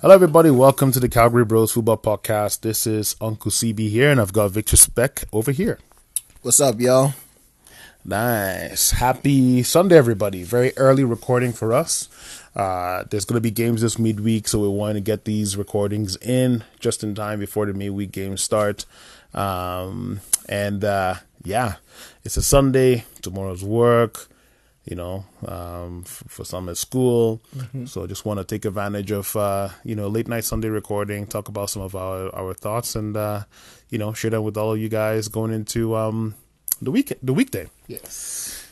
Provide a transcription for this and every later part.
Hello, everybody. Welcome to the Calgary Bros Football Podcast. This is Uncle CB here, and I've got Victor Speck over here. What's up, y'all? Nice. Happy Sunday, everybody. Very early recording for us. Uh, there's going to be games this midweek, so we want to get these recordings in just in time before the midweek games start. Um, and uh, yeah, it's a Sunday. Tomorrow's work you know, um, f- for some at school. Mm-hmm. So I just want to take advantage of, uh, you know, late night Sunday recording, talk about some of our, our thoughts and, uh, you know, share them with all of you guys going into, um, the week, the weekday. Yes.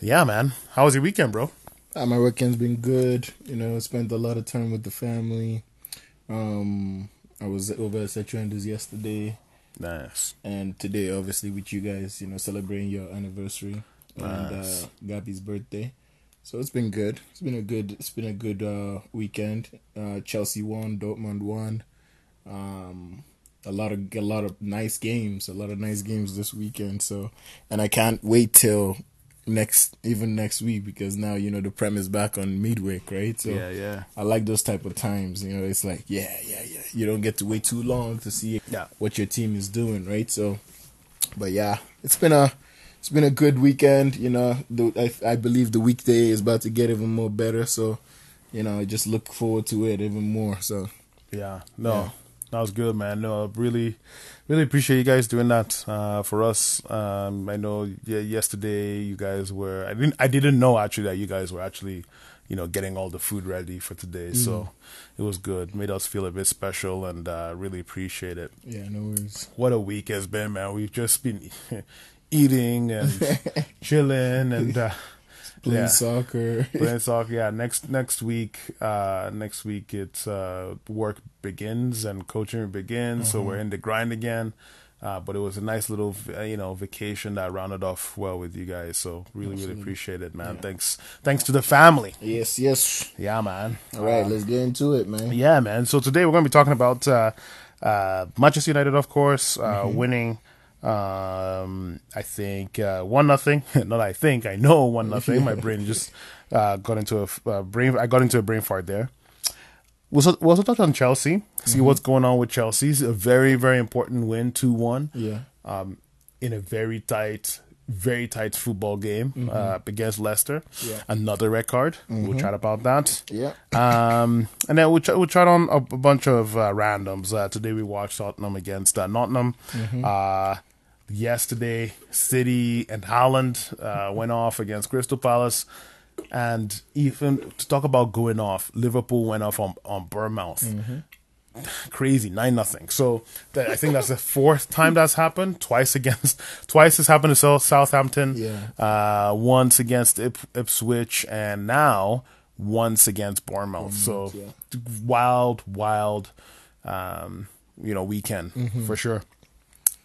Yeah, man. How was your weekend, bro? Uh, my weekend's been good. You know, spent a lot of time with the family. Um, I was over at Setrander's yesterday, Nice. and today, obviously, with you guys. You know, celebrating your anniversary and Nice. uh, Gabby's birthday. So it's been good. It's been a good. It's been a good uh, weekend. Uh, Chelsea won. Dortmund won. Um, a lot of a lot of nice games. A lot of nice games this weekend. So, and I can't wait till next even next week because now you know the prem is back on midweek, right? So Yeah, yeah. I like those type of times. You know, it's like yeah, yeah, yeah. You don't get to wait too long to see Yeah. what your team is doing, right? So, but yeah, it's been a it's been a good weekend. You know, the, I I believe the weekday is about to get even more better. So, you know, I just look forward to it even more. So, Yeah, no, Yeah. that was good, man. No, really, really appreciate you guys doing that uh, for us. Um, I know yeah, yesterday you guys were. I didn't. I didn't know actually that you guys were actually, you know, getting all the food ready for today. So it was good. Made us feel a bit special, and uh, really appreciate it. yeah, no worries. What a week has been, man. We've just been eating and chilling and. Uh, Playing Yeah. soccer. playing soccer. Yeah, next next week, uh, next week it's uh, work begins and coaching begins, so we're in the grind again. Uh, but it was a nice little, you know, vacation that rounded off well with you guys. So really, really appreciate it, man. Thanks, thanks to the family. yes, yes. Yeah, man. All right, let's get into it, man. Yeah, man. So today we're going to be talking about uh, uh, Manchester United, of course, uh, winning. Um, I think uh, one nothing. Not I think I know one nothing. My brain just uh, got into a uh, brain. I got into a brain fart there. We'll also, we'll also touch on Chelsea. See what's going on with Chelsea. It's a very very important win, two one Yeah. um, in a very tight, very tight football game uh, against Leicester. Yeah. Another red card. We'll chat about that. Yeah. Um, and then we'll, ch- we'll chat on a, a bunch of uh, randoms. Uh, today we watched Tottenham against uh, Nottingham. Uh, yesterday, City and Haaland uh, went off against Crystal Palace. And even to talk about going off, Liverpool went off on, on Bournemouth. Crazy, nine nothing. So that, I think that's the fourth time that's happened. Twice against, twice has happened to South- Southampton. Yeah. Uh, once against Ip- Ipswich, and now once against Bournemouth. so yeah. wild, wild, um, you know, weekend Mm-hmm. for sure.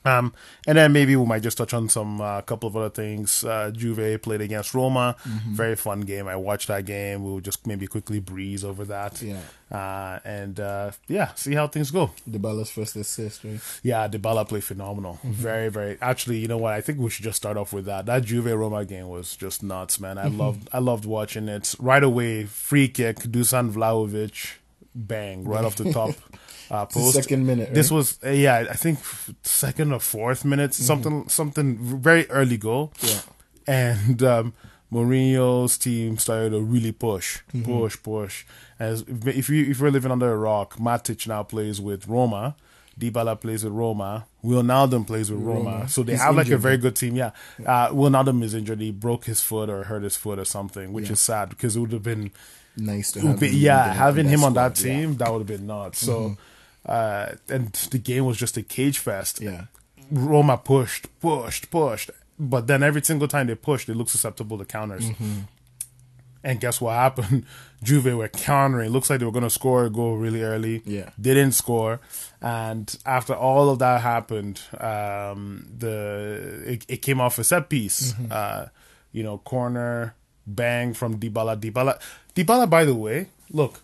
Um, and then maybe we might just touch on some uh, couple of other things. Uh, Juve played against Roma, Mm-hmm. very fun game. I watched that game. We'll just maybe quickly breeze over that. Yeah. Uh, and uh, yeah, see how things go. Dybala's first assist, right? Yeah, Dybala played phenomenal. Mm-hmm. Very, very. Actually, you know what? I think we should just start off with that. That Juve Roma game was just nuts, man. I Mm-hmm. loved, I loved watching it. Right away, free kick, Dusan Vlahovic, bang, right off the top uh. Second minute. This was uh, yeah, I think second or fourth minute, something, something very early goal. Mm-hmm. Yeah. And um, Mourinho's team started to really push, Mm-hmm. push, push. As if you if you're living under a rock, Matic now plays with Roma. Dybala plays with Roma. Wijnaldum plays with Roma. Roma. So they He's have like a very good team. Yeah. Uh, Wijnaldum is injured. He broke his foot or hurt his foot or something, which Yeah. is sad because it would have been nice to have yeah, having him on that squad, yeah. Mm-hmm. team, that would have been nuts. So, uh, and the game was just a cage fest. Yeah. Roma pushed, pushed, pushed, but then every single time they pushed, they looked susceptible to counters. Mm-hmm. And guess what happened? Juve were countering. Looks like they were going to score a goal really early. Yeah. Didn't score. And after all of that happened, um, the it, it came off a set piece. Mm-hmm. Uh, you know, corner, bang from Dybala. Dybala, Dybala, by the way, look,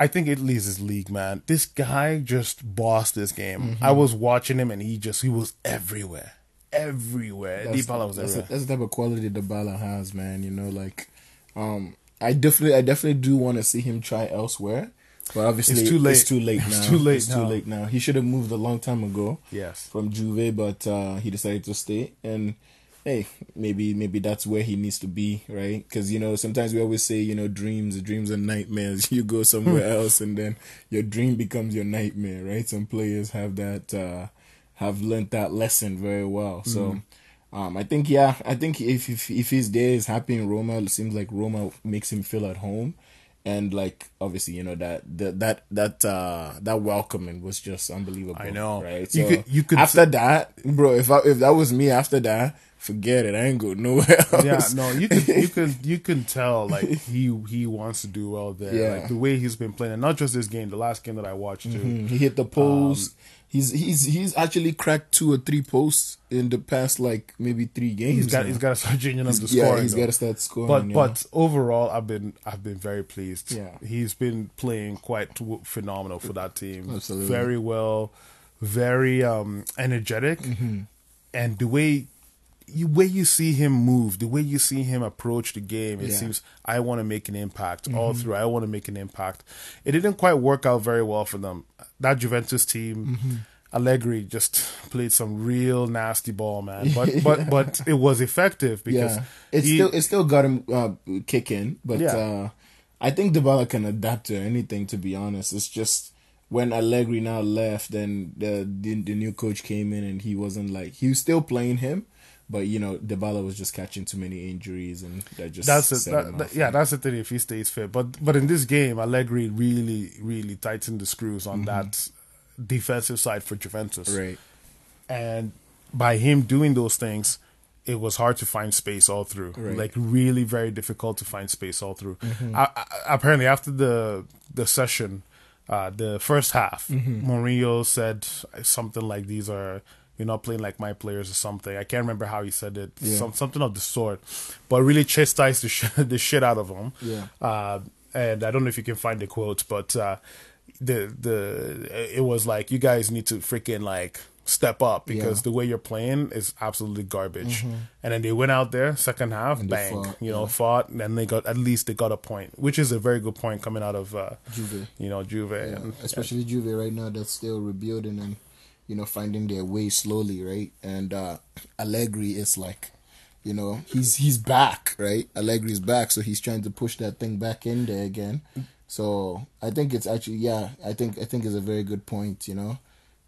I think Italy's his league, man. This guy just bossed this game. Mm-hmm. I was watching him and he just, he was everywhere. Everywhere. That's, Dybala was that's, everywhere. that's the type of quality Dybala has, man. You know, like, um, I definitely, I definitely do want to see him try elsewhere. But obviously, It's too late. It's too late now. It's too late It's now. too late now. He should have moved a long time ago Yes. from Juve, but uh, he decided to stay. And hey, maybe maybe that's where he needs to be, right? Because you know sometimes we always say you know dreams, dreams are nightmares. You go somewhere else, and then your dream becomes your nightmare, right? Some players have that uh, have learned that lesson very well. So. Um, I think yeah, I think if if if his day is happy in Roma, it seems like Roma makes him feel at home, and like obviously you know that the, that that uh that welcoming was just unbelievable. I know. right? You could- you could after that, bro. If I, if that was me after that, forget it. I ain't go nowhere else. Yeah, no, you can you can you can tell like he he wants to do well there. Yeah. Like the way he's been playing, and not just this game, the last game that I watched too. Mm, He hit the post. He's he's he's actually cracked two or three posts in the past like maybe three games. He's got now. he's got to start changing up the yeah, scoring. he's though. got to start scoring. But yeah. but overall, I've been I've been very pleased. Yeah. he's been playing quite phenomenal for that team. Absolutely. very well, very um energetic, Mm-hmm. and the way you way you see him move, the way you see him approach the game, it Yeah. Mm-hmm. seems I want to make an impact all through. I want to make an impact. It didn't quite work out very well for them. That Juventus team. Mm-hmm. Allegri just played some real nasty ball, man. But but but it was effective because yeah, it he- still it still got him uh, kicking. But Yeah. uh, I think Dybala can adapt to anything. To be honest, it's just when Allegri now left, then the, the the new coach came in and he wasn't like he was still playing him. But you know, Dybala was just catching too many injuries, and that just That's it. That, that- yeah, that's the thing. If he stays fit, but but in this game, Allegri really really tightened the screws on that defensive side for Juventus, right. and by him doing those things, it was hard to find space all through. Right. Like really very difficult to find space all through. Mm-hmm. I, I, apparently, after the the session, uh, the first half, Mm-hmm. Mourinho said something like, "These are." You're not playing like my players or something. I can't remember how he said it. Yeah. Some, something of the sort, but really chastised the, sh- the shit out of him. Yeah. Uh, and I don't know if you can find the quote, but uh, the the it was like you guys need to freaking like step up because Yeah. Mm-hmm. the way you're playing is absolutely garbage. And then they went out there second half, they bang, fought, you know, yeah. fought, and then they got at least they got a point, which is a very good point coming out of uh, Juve. you know Juve. Yeah, and- especially Juve right now that's still rebuilding and you know finding their way slowly, right? And uh Allegri is like, you know, he's he's back, right? Allegri's back, so he's trying to push that thing back in there again. So I think it's actually yeah, I think I think it's a very good point. You know,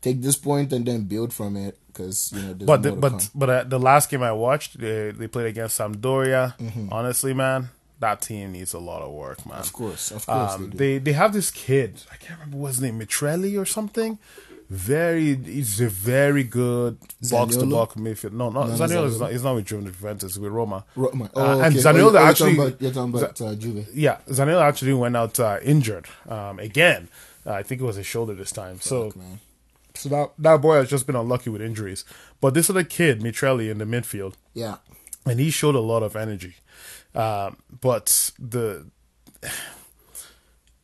take this point and then build from it because you know. But the, but come. but uh, the last game I watched, they, they played against Sampdoria. Mm-hmm. Honestly, man, that team needs a lot of work, man. of course, of course Um, they they they have this kid. I can't remember what his name, Mitrelli or something. Very, he's a very good box to box midfield. No, not No, Zaniolo. Is not, he's not with Juventus. He's with Roma. Roma. Uh, Oh, and okay. Zaniolo Oh, actually- about, about uh, Juve. Yeah, Zaniolo actually went out uh, injured um, again. Uh, I think it was his shoulder this time. So, man. so that that boy has just been unlucky with injuries. But this other kid, Mitrelli, in the midfield, Yeah, and he showed a lot of energy. Um, but the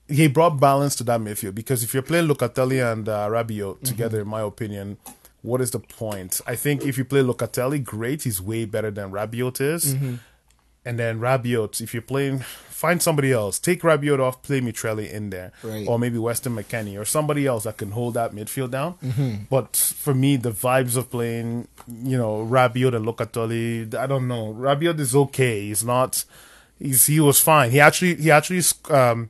he brought balance to that midfield because if you're playing Locatelli and uh, Rabiot together, in my opinion, what is the point? I think if you play Locatelli, great, he's way better than Rabiot is. And then Rabiot, if you're playing, find somebody else. Take Rabiot off, play Mitrelli in there, Right. or maybe Weston McKennie or somebody else that can hold that midfield down. But for me, the vibes of playing, you know, Rabiot and Locatelli, I don't know. Rabiot is okay. He's not. He's he was fine. He actually he actually um,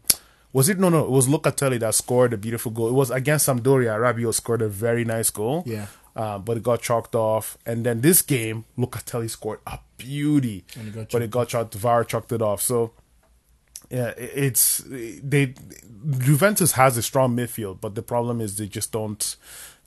was it no no it was Locatelli that scored a beautiful goal. It was against Sampdoria. Rabiot scored a very nice goal. Yeah. Uh, but it got chalked off. And then this game, Locatelli scored a beauty, And it got but it got chalked. VAR chalked it off. So yeah, it's they Juventus has a strong midfield, but the problem is they just don't.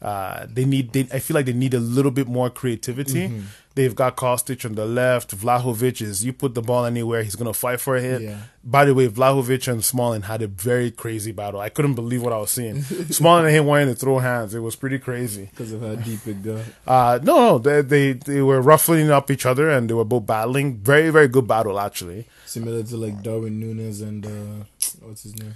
Uh, they need. They, I feel like they need a little bit more creativity. Mm-hmm. They've got Kostic on the left. Vlahovic is. You put the ball anywhere, he's gonna fight for a hit. Yeah. By the way, Vlahovic and Smalling had a very crazy battle. I couldn't believe what I was seeing. Smalling and him wanting to throw hands. It was pretty crazy. because of how deep it got. Uh, no, no, they, they they were ruffling up each other and they were both battling. Very, very good battle actually. Similar to like Darwin Núñez and uh, what's his name?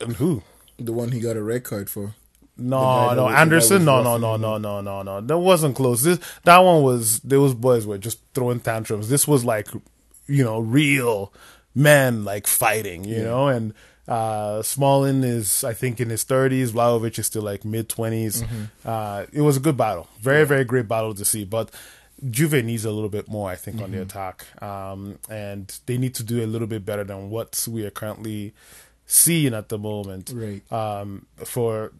And who? The one he got a red card for. No, no, was- the guy Andersen. No, no, no, no, no, no, no. That wasn't close. This that one was. Those boys were just throwing tantrums. This was like, you know, real men like fighting. You know, and Uh, Smalling is, I think, in his 30s. Vlahovic is still like mid 20s. Uh, it was a good battle. Very, very great battle to see. But Juve needs a little bit more, I think, on the attack. Um, and they need to do a little bit better than what we are currently seeing at the moment. Right. Um, for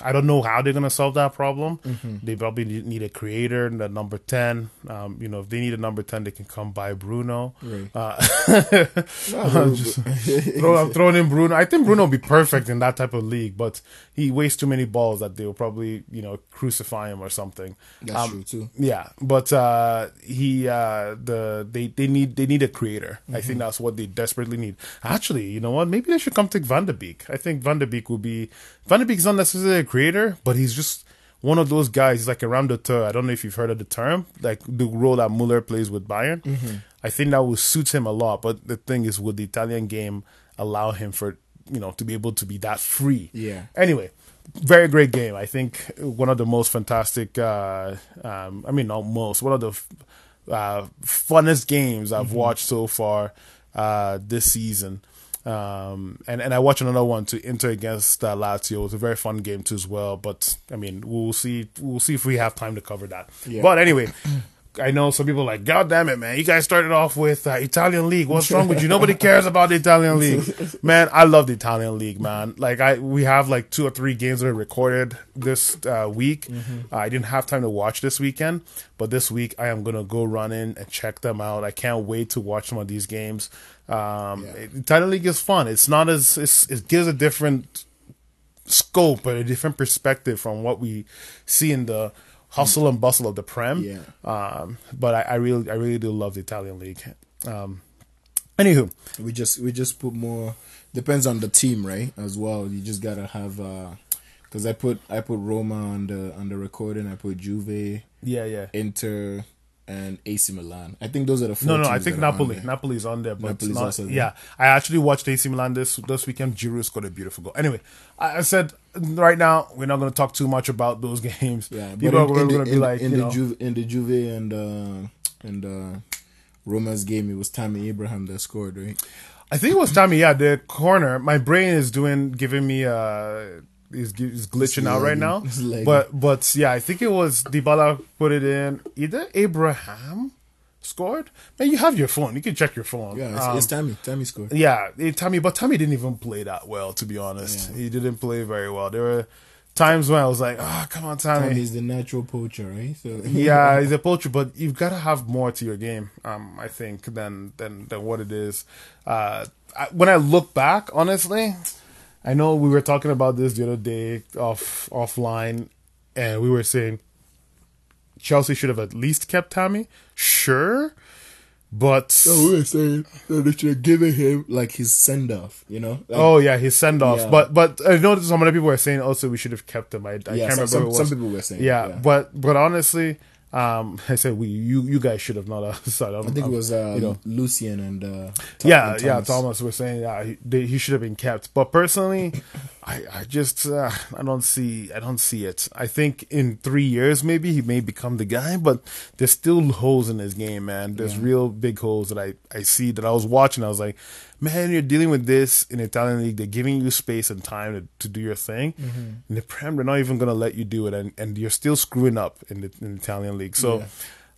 I don't know how they're gonna solve that problem. They probably need, a creator, the number ten. Um, you know, if they need a number ten, they can come by Bruno. Right. Uh, I'm, just, throw, I'm throwing in Bruno. I think Bruno will be perfect in that type of league, but he wastes too many balls that they'll probably you know crucify him or something. That's Um, true too. Yeah, but uh, he uh, the they they need they need a creator. I think that's what they desperately need. Actually, you know what? Maybe they should come take Van de Beek. I think Van de Beek will be Van de Beek is not necessarily a creator, but he's just one of those guys. He's like a raumdeuter. I don't know if you've heard of the term, like the role that Muller plays with Bayern. I think that will suit him a lot. But the thing is, would the Italian game allow him for you know to be able to be that free? Yeah. Anyway, very great game. I think one of the most fantastic. Uh, um, I mean, not most. One of the f- uh, funnest games I've watched so far uh, this season. Um, and and I watched another one to Inter against uh, Lazio. It was a very fun game too as well. But I mean, we'll see. We'll see if we have time to cover that. Yeah. But anyway. I know some people are like, God damn it, man! You guys started off with uh, Italian league. What's wrong with you? Nobody cares about the Italian league, man. I love the Italian league, man. Like I, we have like two or three games that are recorded this uh, week. Uh, I didn't have time to watch this weekend, but this week I am gonna go run in and check them out. I can't wait to watch some of these games. Um, Yeah. Italian league is fun. It's not as it's, it gives a different scope and a different perspective from what we see in the hustle and bustle of the Prem. Yeah. Um, but I, I really, I really do love the Italian league. Um, anywho, We just we just put more depends on the team, right? As well. You just gotta have uh because I put I put Roma on the on the recording. I put Juve, yeah, yeah. Inter, and AC Milan. I think those are the four No, no, I think that are on Napoli. there. Napoli's on there, but Napoli's not, also there. yeah. I actually watched AC Milan this this weekend. Giroud scored a beautiful goal. Anyway, I, I said right now we're not going to talk too much about those games. Yeah, but people in, are going to be in, like, in you the know, Juve in the Juve and uh and uh Roma's game, it was Tammy Abraham that scored, right? I think it was Tammy. Yeah, the corner. My brain is doing giving me uh is is glitching out right now. But but yeah, I think it was Dybala put it in. Either Abraham scored. Man, you have your phone. You can check your phone. Yeah, it's, Um, it's Tammy. Tammy scored. yeah, it, Tommy. But Tommy didn't even play that well, to be honest. Yeah. He didn't play very well. There were times when I was like, "Ah, come on, Tommy." Tammy's the natural poacher, right? So yeah, he's a poacher, but you've got to have more to your game. Um, I think than than than what it is. Uh, I, when I look back, honestly, I know we were talking about this the other day off offline, and we were saying Chelsea should have at least kept Tammy. Sure, but So we were saying that they should have given him like his send off, you know? Like, oh yeah, his send off. Yeah. But but I know some other people were saying oh, also we should have kept him. I, I yeah, can't some, remember. some, who it was. some people were saying. yeah, yeah. but but honestly, um, I said we you you guys should have not. Uh, sorry, I think it was uh, you know. Lucien and uh, Tom- yeah, and yeah. Thomas. Thomas was saying yeah he, they, he should have been kept, but personally, I I just uh, I don't see I don't see it. I think in three years maybe he may become the guy, but there's still holes in his game, man. There's Yeah. real big holes that I I see that I was watching. I was like, man, you're dealing with this in Italian league. They're giving you space and time to, to do your thing. Mm-hmm. In the Prem, they're not even gonna let you do it, and, and you're still screwing up in the, in the Italian league. So. Yeah.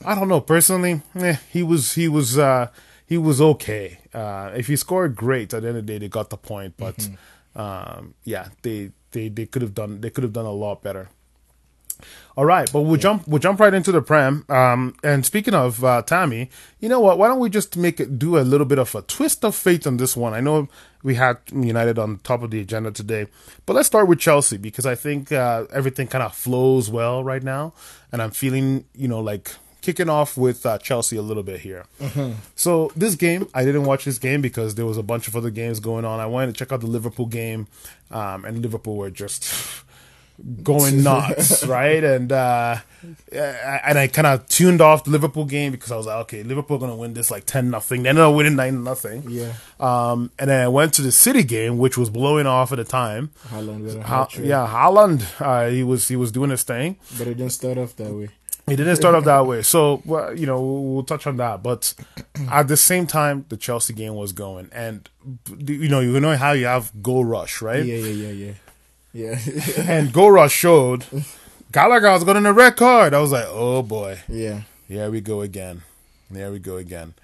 I don't know. Personally, eh, he was he was uh, he was okay. Uh, if he scored, great. At the end of the day, they got the point. But Mm-hmm. um, yeah, they they they could have done they could have done a lot better. All right, but we'll jump we'll jump right into the prem. Um, and speaking of uh, Tammy, you know what? Why don't we just make it do a little bit of a twist of fate on this one? I know we had United on top of the agenda today, but let's start with Chelsea because I think uh, everything kind of flows well right now, and I'm feeling you know like kicking off with uh, Chelsea a little bit here. So this game, I didn't watch this game because there was a bunch of other games going on. I wanted to check out the Liverpool game, um, and Liverpool were just going nuts, right? And uh, and I kind of tuned off the Liverpool game because I was like, okay, Liverpool gonna win this like ten nothing. They ended up winning nine nothing. Yeah. Um, and then I went to the City game, which was blowing off at the time. A Ha- yeah, Haaland, uh, he was he was doing his thing. But it didn't start off that way. It didn't start off that way. So, well, you know, we'll, we'll touch on that. But at the same time, the Chelsea game was going. And, you know, you know how you have goal rush, right? Yeah, yeah, yeah, yeah. Yeah. And rush showed Gallagher was getting a red card. I was like, oh boy. yeah. Here we go again. There we go again.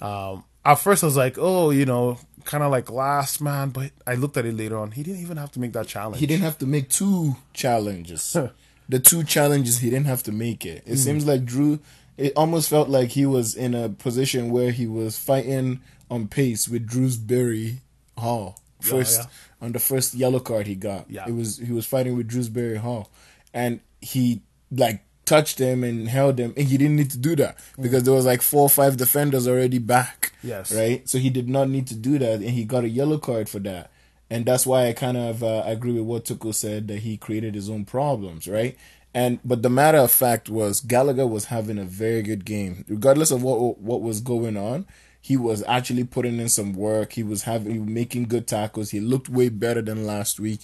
Um, at first, I was like, oh, you know, kind of like last man. But I looked at it later on. He didn't even have to make that challenge. He didn't have to make two challenges. the two challenges he didn't have to make it. It seems like Drew. It almost felt like he was in a position where he was fighting on pace with Drewsbury Hall Yeah, first yeah. On the first yellow card he got. Yeah. it was he was fighting with Dewsbury-Hall, and he like touched him and held him, and he didn't need to do that because there was like four or five defenders already back. Yes. right. So he did not need to do that, and he got a yellow card for that. And that's why I kind of uh, agree with what Tuchel said that he created his own problems, right? And but the matter of fact was Gallagher was having a very good game, regardless of what what was going on. He was actually putting in some work. He was having he was making good tackles. He looked way better than last week.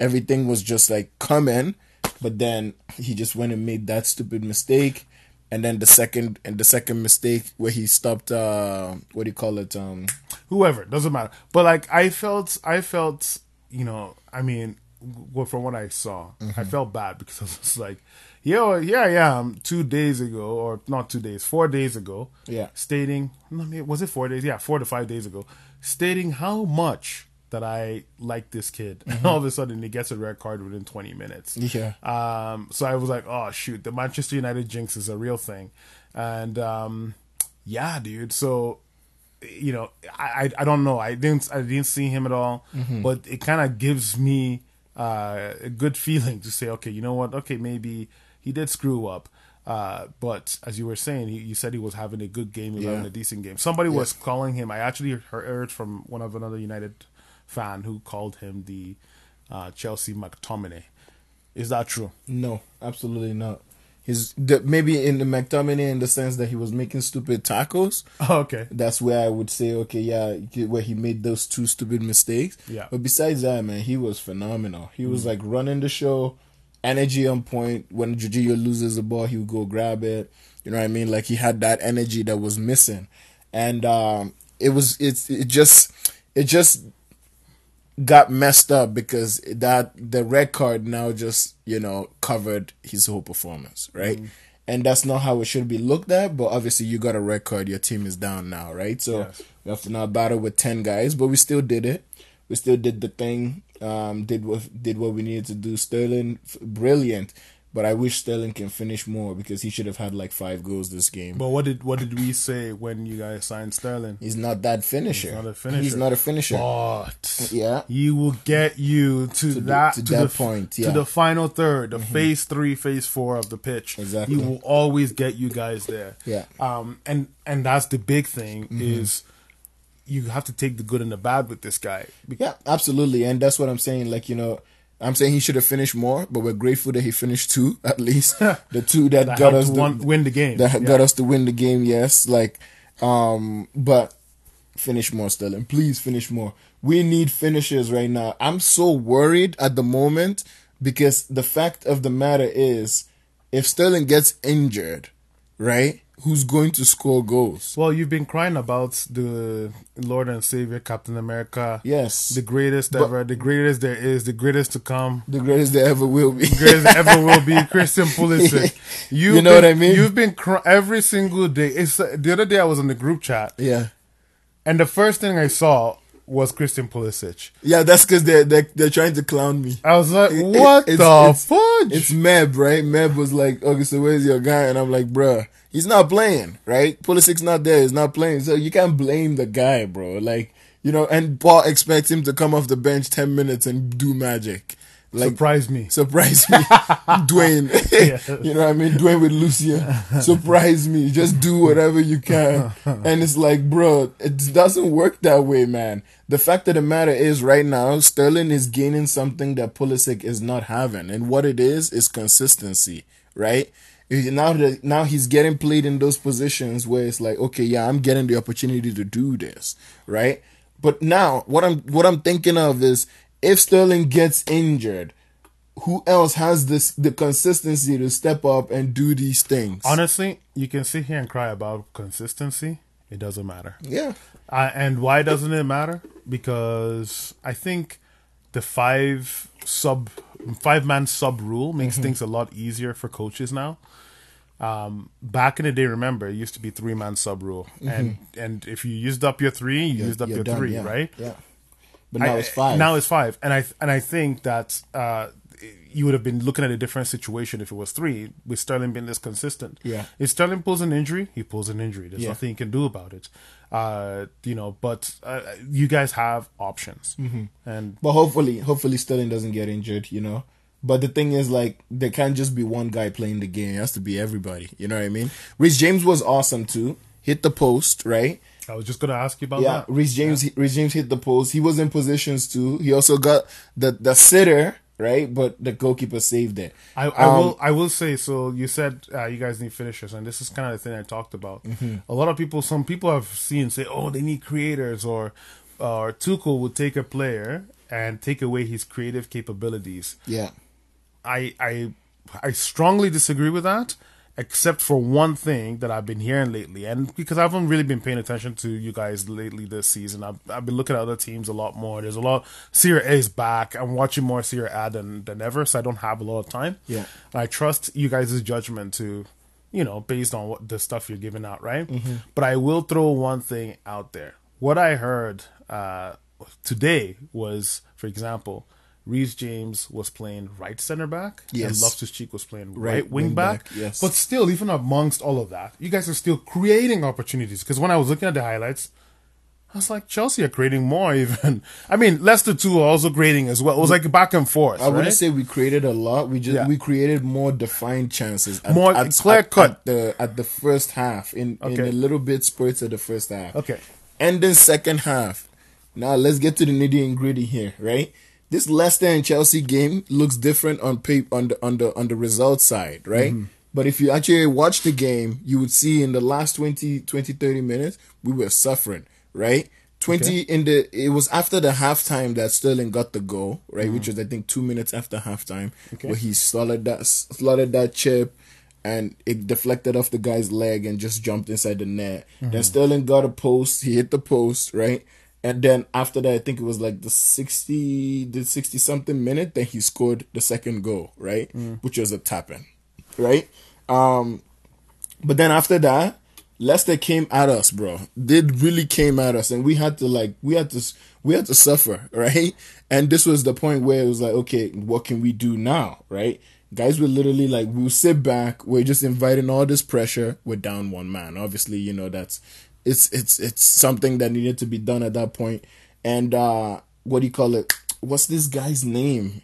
Everything was just like coming, but then he just went and made that stupid mistake. And then the second and the second mistake where he stopped uh what do you call it um whoever doesn't matter but like i felt i felt you know i mean well, from what i saw i felt bad because i was like yo yeah yeah um, two days ago or not two days four days ago Yeah. stating was it four days yeah four to five days ago stating how much that i like this kid and all of a sudden he gets a red card within 20 minutes Yeah. um, so I was like, oh shoot, the Manchester United jinx is a real thing, and um, yeah, dude. So you know, I, I don't know. I didn't I didn't see him at all, but it kind of gives me uh, a good feeling to say, okay, you know what? Okay, maybe he did screw up. Uh, but as you were saying, he, you said he was having a good game, he was having a decent game. Somebody was calling him. I actually heard from one of another United fan who called him the uh, Chelsea McTominay. Is that true? No, absolutely not. His the, maybe in the McTominay in the sense that he was making stupid tackles. okay. That's where I would say, okay, yeah, where he made those two stupid mistakes. Yeah. But besides that, man, he was phenomenal. He was like running the show, energy on point. When Jorginho loses the ball, he would go grab it. You know what I mean? Like he had that energy that was missing, and um, it was it's it just it just got messed up because that the red card now just you know covered his whole performance, right? Mm-hmm. And that's not how it should be looked at. But obviously, you got a red card. Your team is down now, right? So Yes. we have to now battle with ten guys, but we still did it. We still did the thing. Um, did what did what we needed to do. Sterling, brilliant. But I wish Sterling can finish more because he should have had like five goals this game. But what did what did we say when you guys signed Sterling? He's not that finisher. He's not a finisher. He's not a finisher. But Yeah. he will get you to, the- that to to, that the, point, to the final third, the phase three, phase four of the pitch. Exactly. He will always get you guys there. Yeah. Um. And and that's the big thing is you have to take the good and the bad with this guy. Yeah, absolutely, and that's what I'm saying. Like you know, I'm saying he should have finished more, but we're grateful that he finished two at least. the two that, That got us the, one- win the game. That Yeah. got us to win the game. Yes, like, um, but finish more, Sterling. Please finish more. We need finishers right now. I'm so worried at the moment because the fact of the matter is, if Sterling gets injured, right, who's going to score goals? Well, you've been crying about the Lord and Savior Captain America. Yes, The greatest ever, the greatest there is, the greatest to come. the greatest there ever will be. greatest ever will be Christian Pulisic. You've You know been- what I mean? You've been cr- every single day. It's uh, the other day I was in the group chat, yeah. and the first thing I saw was Christian Pulisic. Yeah, that's because they're, they're they're trying to clown me. I was like, It- "What it's- the it's- fudge?" It's Meb, right? Meb was like, okay, so where's your guy? And I'm like, bruh, he's not playing, right? Pulisic's not there, he's not playing. So you can't blame the guy, bro. Like, you know, and Paul expects him to come off the bench 10 minutes and do magic. Like, Surprise me. surprise me. Dwayne. you know what I mean? Dwayne with Lucia. Surprise me. Just do whatever you can. And it's like, bro, it doesn't work that way, man. The fact of the matter is right now, Sterling is gaining something that Pulisic is not having. And what it is, is consistency, right? Now that now he's getting played in those positions where it's like, okay, yeah, I'm getting the opportunity to do this, right? But now what I'm what I'm thinking of is if Sterling gets injured, who else has this the consistency to step up and do these things? Honestly, you can sit here and cry about consistency. It doesn't matter. Yeah. Uh, and why doesn't it matter? Because I think the five sub five man sub rule makes Mm-hmm. things a lot easier for coaches now. Um, back in the day, remember it used to be three man sub rule, and and if you used up your three, you used up Mm-hmm. Your done, three, yeah, right? Yeah. But now I- it's five. Now it's five, and I and I think that uh, you would have been looking at a different situation if it was three. With Sterling being this consistent, Yeah. If Sterling pulls an injury, he pulls an injury. There's Yeah. nothing you can do about it. Uh, you know, but uh, you guys have options, Mm-hmm. and But hopefully, hopefully Sterling doesn't get injured, you know. But the thing is, like, there can't just be one guy playing the game. It has to be everybody. You know what I mean? Reece James was awesome too. Hit the post, right? I was just gonna ask you about Yeah, that. Reece James. Reece James hit the post. He was in positions too. He also got the the sitter, right? But the goalkeeper saved it. I, I Um, will I will say so. You said uh, you guys need finishers, and this is kind of the thing I talked about. Mm-hmm. A lot of people, some people I've seen say, "Oh, they need creators," or or Tuchel would take a player and take away his creative capabilities. Yeah. I I I strongly disagree with that, except for one thing that I've been hearing lately, and because I haven't really been paying attention to you guys lately this season. I've I've been looking at other teams a lot more. There's a lot. Serie A is back. I'm watching more Serie A than than ever, so I don't have a lot of time. Yeah. and I trust you guys' judgment to, you know, based on what the stuff you're giving out, right? But I will throw one thing out there. What I heard uh, today was, for example, Reece James was playing right center back, and Yes. Loftus Cheek was playing Right right, wing, wing back. back, yes. But still, even amongst all of that, you guys are still creating opportunities. Because when I was looking at the highlights, I was like, Chelsea are creating more. Even I mean, Leicester too are also creating as well. It was like back and forth. I wouldn't say we created a lot. We just Yeah. we created more defined chances. At, More at, clear at- cut. at the at the first half in in a little bit spurts of the first half. Okay. And then second half. Now let's get to the nitty and gritty here, right? This Leicester and Chelsea game looks different on paper on the on the on the result side, right? Mm-hmm. But if you actually watch the game, you would see in the last 20, 20 30 minutes, we were suffering, right? 20 in the it was after the halftime that Sterling got the goal, right? Which was I think 2 minutes after halftime Mm-hmm. Okay. where he slotted that slotted that chip and it deflected off the guy's leg and just jumped inside the net. Mm-hmm. Then Sterling got a post, he hit the post, right? And then after that, I think it was like the sixty, the sixty something minute, then he scored the second goal, right? Which was a tap in, right? Um, but then after that, Leicester came at us, bro. They really came at us, and we had to like we had to we had to suffer, right? And this was the point where it was like, okay, what can we do now, right? Guys were literally like, we'll sit back. We're just inviting all this pressure. We're down one man. Obviously, you know that's it's it's it's something that needed to be done at that point. And uh what do you call it? What's this guy's name?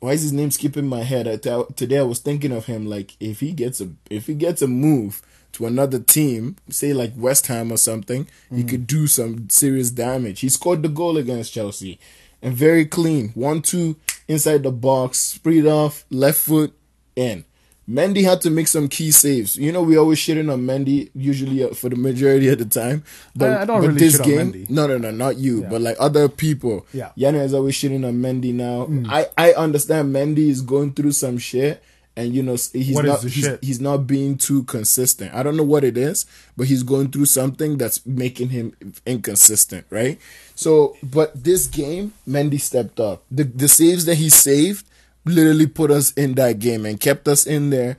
why is his name skipping my head? I today I was thinking of him like if he gets a if he gets a move to another team, say like West Ham or something, he could do some serious damage. He scored the goal against Chelsea, and very clean, one two inside the box, spread off left foot in. Mendy had to make some key saves. You know, we always shitting on Mendy usually uh, for the majority of the time. But, I- I don't but really this game, no, no, no, not you, but like other people. Yeah. Yana is always shitting on Mendy now. Mm. I, I understand Mendy is going through some shit, and you know he's What not he's, he's not being too consistent. I don't know what it is, but he's going through something that's making him inconsistent, right? So, but this game, Mendy stepped up. The the saves that he saved literally put us in that game and kept us in there.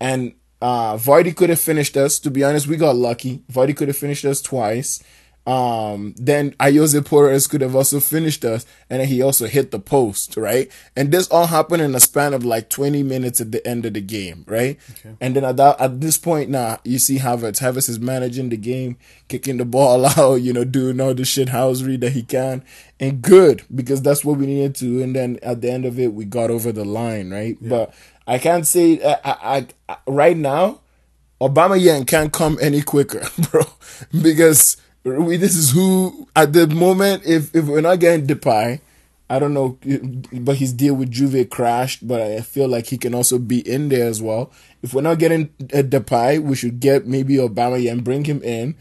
And uh Vardy could have finished us. To be honest, we got lucky. Vardy could have finished us twice. Um, then Ayoze Pérez could have also finished us, and then he also hit the post, right? And this all happened in a span of like 20 minutes at the end of the game, right? And then at that, at this point now, you see Havertz. Havertz is managing the game, kicking the ball out, you know, doing all the shit housery that he can, and good because that's what we needed to. And then at the end of it, we got over the line, right? But I can't say I, I, I right now. Aubameyang can't come any quicker, bro, because we, this is who at the moment. If if we're not getting Depay, I don't know, but his deal with Juve crashed. But I feel like he can also be in there as well. If we're not getting a Depay, we should get maybe Aubameyang, bring him in.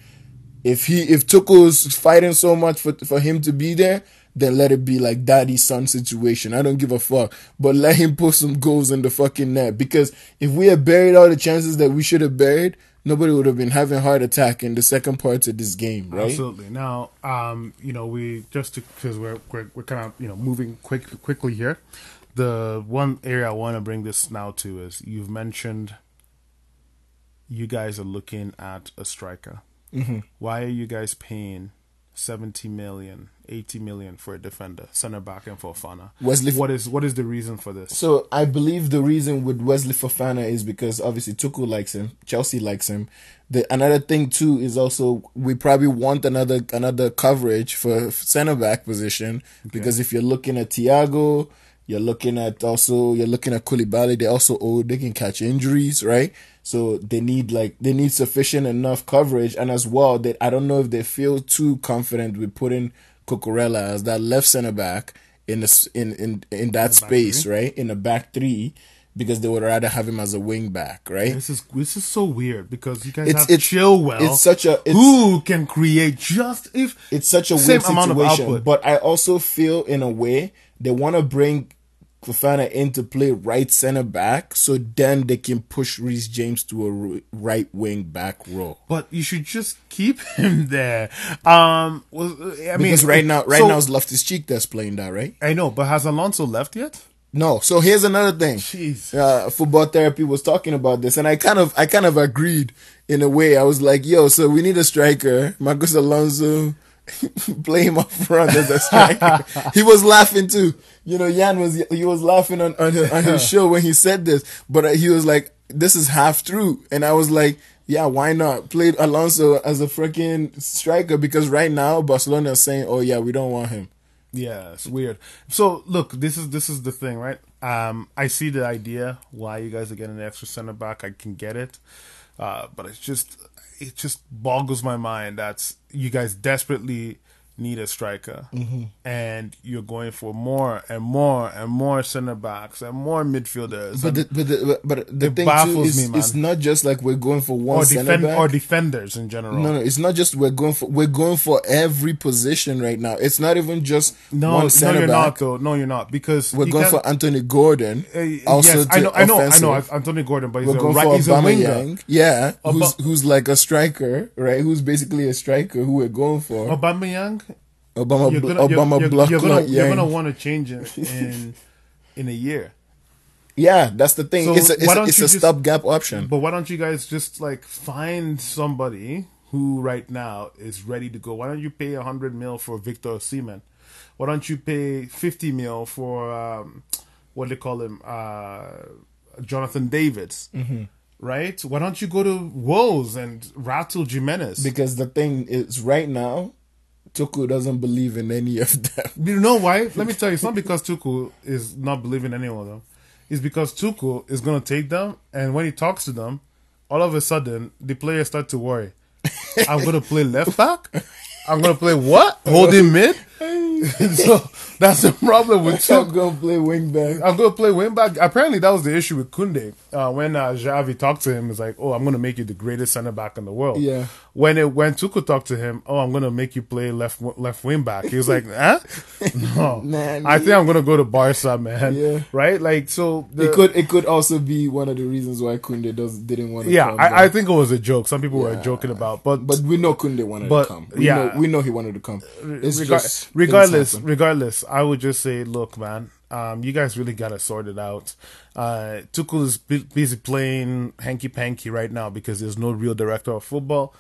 If he if Tuchel's fighting so much for for him to be there, then let it be like daddy son situation. I don't give a fuck. But let him put some goals in the fucking net. Because if we had buried all the chances that we should have buried, nobody would have been having heart attack in the second part of this game, right? Absolutely. Now, um, you know, we just because we're, we're we're kind of you know moving quick quickly here. The one area I want to bring this now to is you've mentioned you guys are looking at a striker. Mm-hmm. Why are you guys paying 70 million, 80 million for a defender, center back, and for Fofana? Wesley- what is what is the reason for this? So I believe the reason with Wesley Fofana is because obviously Tuchel likes him, Chelsea likes him. The another thing too is also we probably want another another coverage for center back position because if you're looking at Thiago, you're looking at also you're looking at Koulibaly. They're also old. They can catch injuries, right? So they need like they need sufficient enough coverage, and as well that I don't know if they feel too confident with putting Cucurella as that left center back in the, in in in that space, right? In a back three, because they would rather have him as a wing back, right? This is this is so weird because you guys It's- have it's- Chilwell. it's such a- it's- who can create just if It's such a same weird amount of situation, output. but I also feel in a way they want to bring Fofana in to play right center back, so then they can push Reece James to a right wing back role. But you should just keep him there. Um, well, I mean, Because right now, right so- now it's Loftus Cheek that's playing that, right? I know, but has Alonso left yet? No. So here's another thing. Jeez. Uh, football therapy was talking about this, and I kind of, I kind of agreed in a way. I was like, "Yo, so we need a striker, Marcos Alonso." him up front as a striker. he was laughing too. You know, Jan was he was laughing on on his, on his show when he said this, but uh, he was like, "This is half true," and I was like, "Yeah, why not play Alonso as a freaking striker?" Because right now Barcelona is saying, "Oh yeah, we don't want him." Yeah, it's weird. So look, this is this is the thing, right? Um, I see the idea why you guys are getting an extra center back. I can get it, uh, but it's just it just boggles my mind that you guys desperately need a striker, Mm-hmm. and you're going for more and more and more center backs and more midfielders. But the, but the, but the thing too is, me, it's not just like we're going for one or center defend back. or defenders in general. no, no, it's not just we're going for we're going for every position right now. It's not even just no, one no, center you're back. not though. No, you're not because We're going for Anthony Gordon. Uh, also, yes, I know, I know, I know. Anthony Gordon, but he's We're a going right, for he's a winger. Aubameyang. Yeah, Aub- who's who's like a striker, right? Who's basically a striker who we're going for. Aubameyang, Obama, you're gonna, Obama you're, block you're gonna, you're gonna want to change it in in a year. Yeah, that's the thing. So it's a, it's a, it's a stopgap option. But why don't you guys just like find somebody who right now is ready to go? Why don't you pay a hundred mil for Victor Osimhen? Why don't you pay fifty mil for um, what do they call him, uh, Jonathan Davids? Mm-hmm. Right? Why don't you go to Wolves and Raul Jimenez? Because the thing is, right now, Tuku doesn't believe in any of them. You know why? Let me tell you, it's not because Tuku is not believing any of them. It's because Tuku is going to take them, and when he talks to them, all of a sudden, the players start to worry. I'm going to play left back? I'm going to play what? Holding mid? so that's the problem with I'm gonna play wing back. I'm going to play wing back. Apparently, that was the issue with Koundé. Uh, when uh, Xavi talked to him, it's like, oh, I'm going to make you the greatest center back in the world. Yeah. When it when Tuku talked to him, oh, I'm going to make you play left left wing back. He was like, huh? No. Man, I think I'm going to go to Barca, man. Yeah. Right? Like, so. The, it could it could also be one of the reasons why Koundé does didn't want to yeah, come. I, I think it was a joke. Some people were joking about, but but we know Koundé wanted But, to come. We yeah. know, we know he wanted to come. It's just things regardless, regardless, I would just say, look, man, um, you guys really got to sort it out. Uh, Tuchel is bu- busy playing hanky panky right now because there's no real director of football.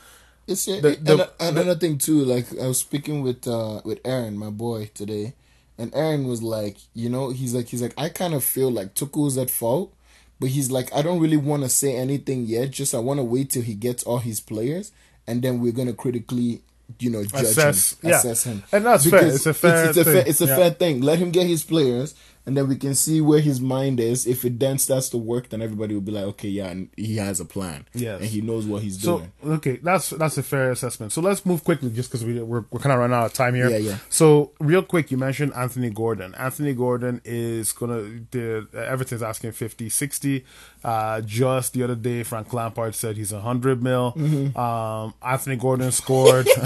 It's The- the- and another thing too. Like I was speaking with uh with Aaron, my boy, today, and Aaron was like, you know, he's like, he's like, I kind of feel like Tuchel's at fault, but he's like, I don't really want to say anything yet. Just I want to wait till he gets all his players, and then we're gonna critically, you know, judge Assess- him, yeah. assess him, And that's fair. It's a fair It's, a thing. fair. It's a Yeah. fair thing. Let him get his players. And then we can see where his mind is. If it then starts to work, then everybody will be like, okay, yeah, and he has a plan. Yes. and he knows what he's So doing. okay, that's that's a fair assessment. So let's move quickly, just because we we're, we're kind of running out of time here. Yeah, yeah. So real quick, you mentioned Anthony Gordon. Anthony Gordon is gonna the Everton's asking 50, 60. Uh, just the other day, Frank Lampard said he's a hundred mil. Mm-hmm. Um, Anthony Gordon scored.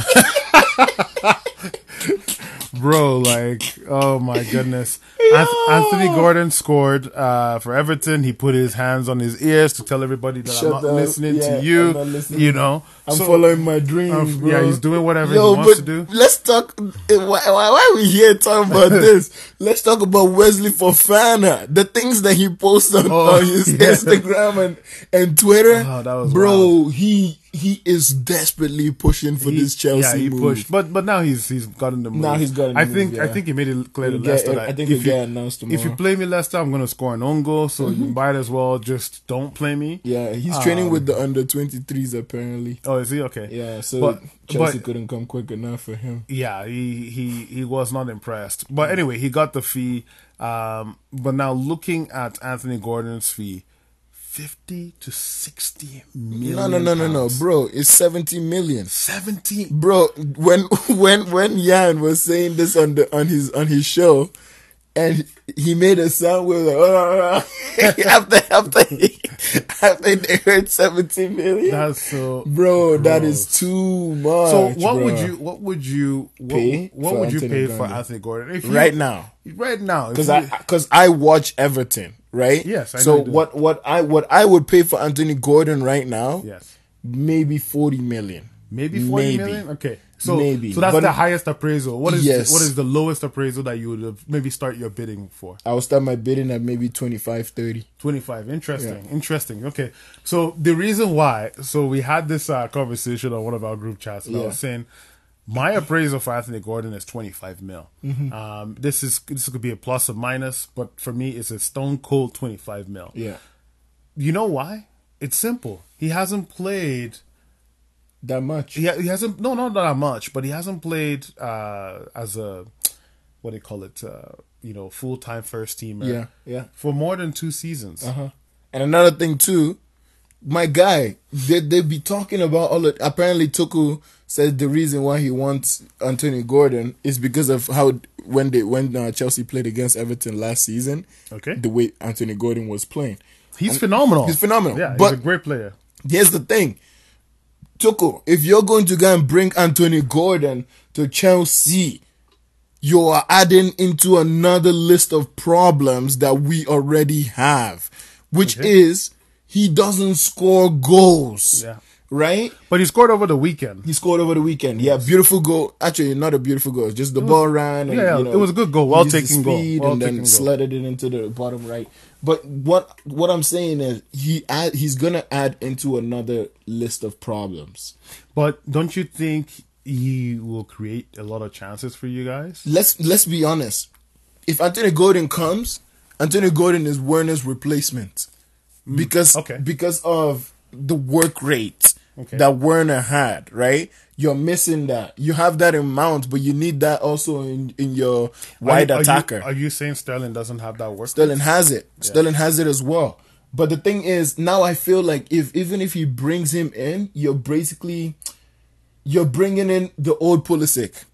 bro. Like, oh my goodness. Anth- Anthony Gordon scored uh, for Everton. He put his hands on his ears to tell everybody that Shut I'm not up. listening Yeah, to you. Listening. You know, I'm So- following my dreams, Um, yeah, he's doing whatever Yo, he wants to do. let's talk. eh, Why, why, why are we here talking about this? Let's talk about Wesley Fofana. The things that he posts on, Oh, on his yeah. Instagram and, and Twitter. Oh, bro. He he is desperately pushing for He- this Chelsea yeah, he move. pushed, but but now he's he's gotten the move. Now he's gotten the I move, think I think he made it clear to get- that I think if you, announced if you play me Leicester, I'm gonna score an own goal. So you might as well just don't play me. Yeah, he's training Um, with the under 23s apparently. Oh, is he okay? Yeah, so But- Chelsea but- couldn't come quick enough for him. yeah, he he he was not impressed. But anyway, he got the fee. Um, but now looking at Anthony Gordon's fee, fifty to sixty million. No, no, no, no, no, bro. It's 70 million. Seventy. bro when when when Jan was saying this on the on his on his show and he made a sound where like oh, after after he, after they heard 17 million That's so. bro that gross. is too much So what would you what would you what, Pay what for would you Anthony pay for Gordon? Anthony Gordon if you, right now right now because I because I watch Everton right Yes, I so you what what I what I would pay for Anthony Gordon right now yes maybe 40 million maybe forty Maybe. million. okay so Maybe. so that's But- the highest appraisal. What is Yes. what is the lowest appraisal that you would have maybe start your bidding for? I will start my bidding at maybe 25 30 25 interesting. Interesting. Okay. So the reason why so we had this uh, conversation on one of our group chats and i Yeah. was saying my appraisal for anthony gordon is 25 mil. Mm-hmm. um, this is this could be a plus or minus but for me it's a stone cold 25 mil. Yeah. You know why? It's simple. He hasn't played that much he, he hasn't no not that much but he hasn't played uh as a what do you call it uh you know full-time first teamer Yeah, yeah. for more than two seasons Uh-huh. And another thing too, my guy, they they be talking about all of, apparently Tuku said the reason why he wants Anthony Gordon is because of how when they when uh, Chelsea played against Everton last season, Okay. the way Anthony Gordon was playing. He's phenomenal. He's phenomenal. Yeah, But- he's a great player. Here's the thing. Tuku, if you're going to go and bring Anthony Gordon to Chelsea, you are adding into another list of problems that we already have, which Okay. is he doesn't score goals. Yeah. Right? But he scored over the weekend. He scored over the weekend. Yeah, beautiful goal. Actually, not a beautiful goal. Just the ball ran. And, yeah, you know, it was a good goal. Well taken goal. Well and then goal. sledded it into the bottom right. But what what I'm saying is he add, he's gonna add into another list of problems. But don't you think he will create a lot of chances for you guys? Let's let's be honest. If Anthony Gordon comes, Anthony Gordon is Werner's replacement because Mm, okay. because of the work rate Okay. that Werner had. Right, you're missing that. You have that in Mount, but you need that also in in your wide are you, attacker. Are you saying Sterling doesn't have that work? Sterling has it. Sterling has it as well. But the thing is, now I feel like if even if he brings him in, you're basically you're bringing in the old Pulisic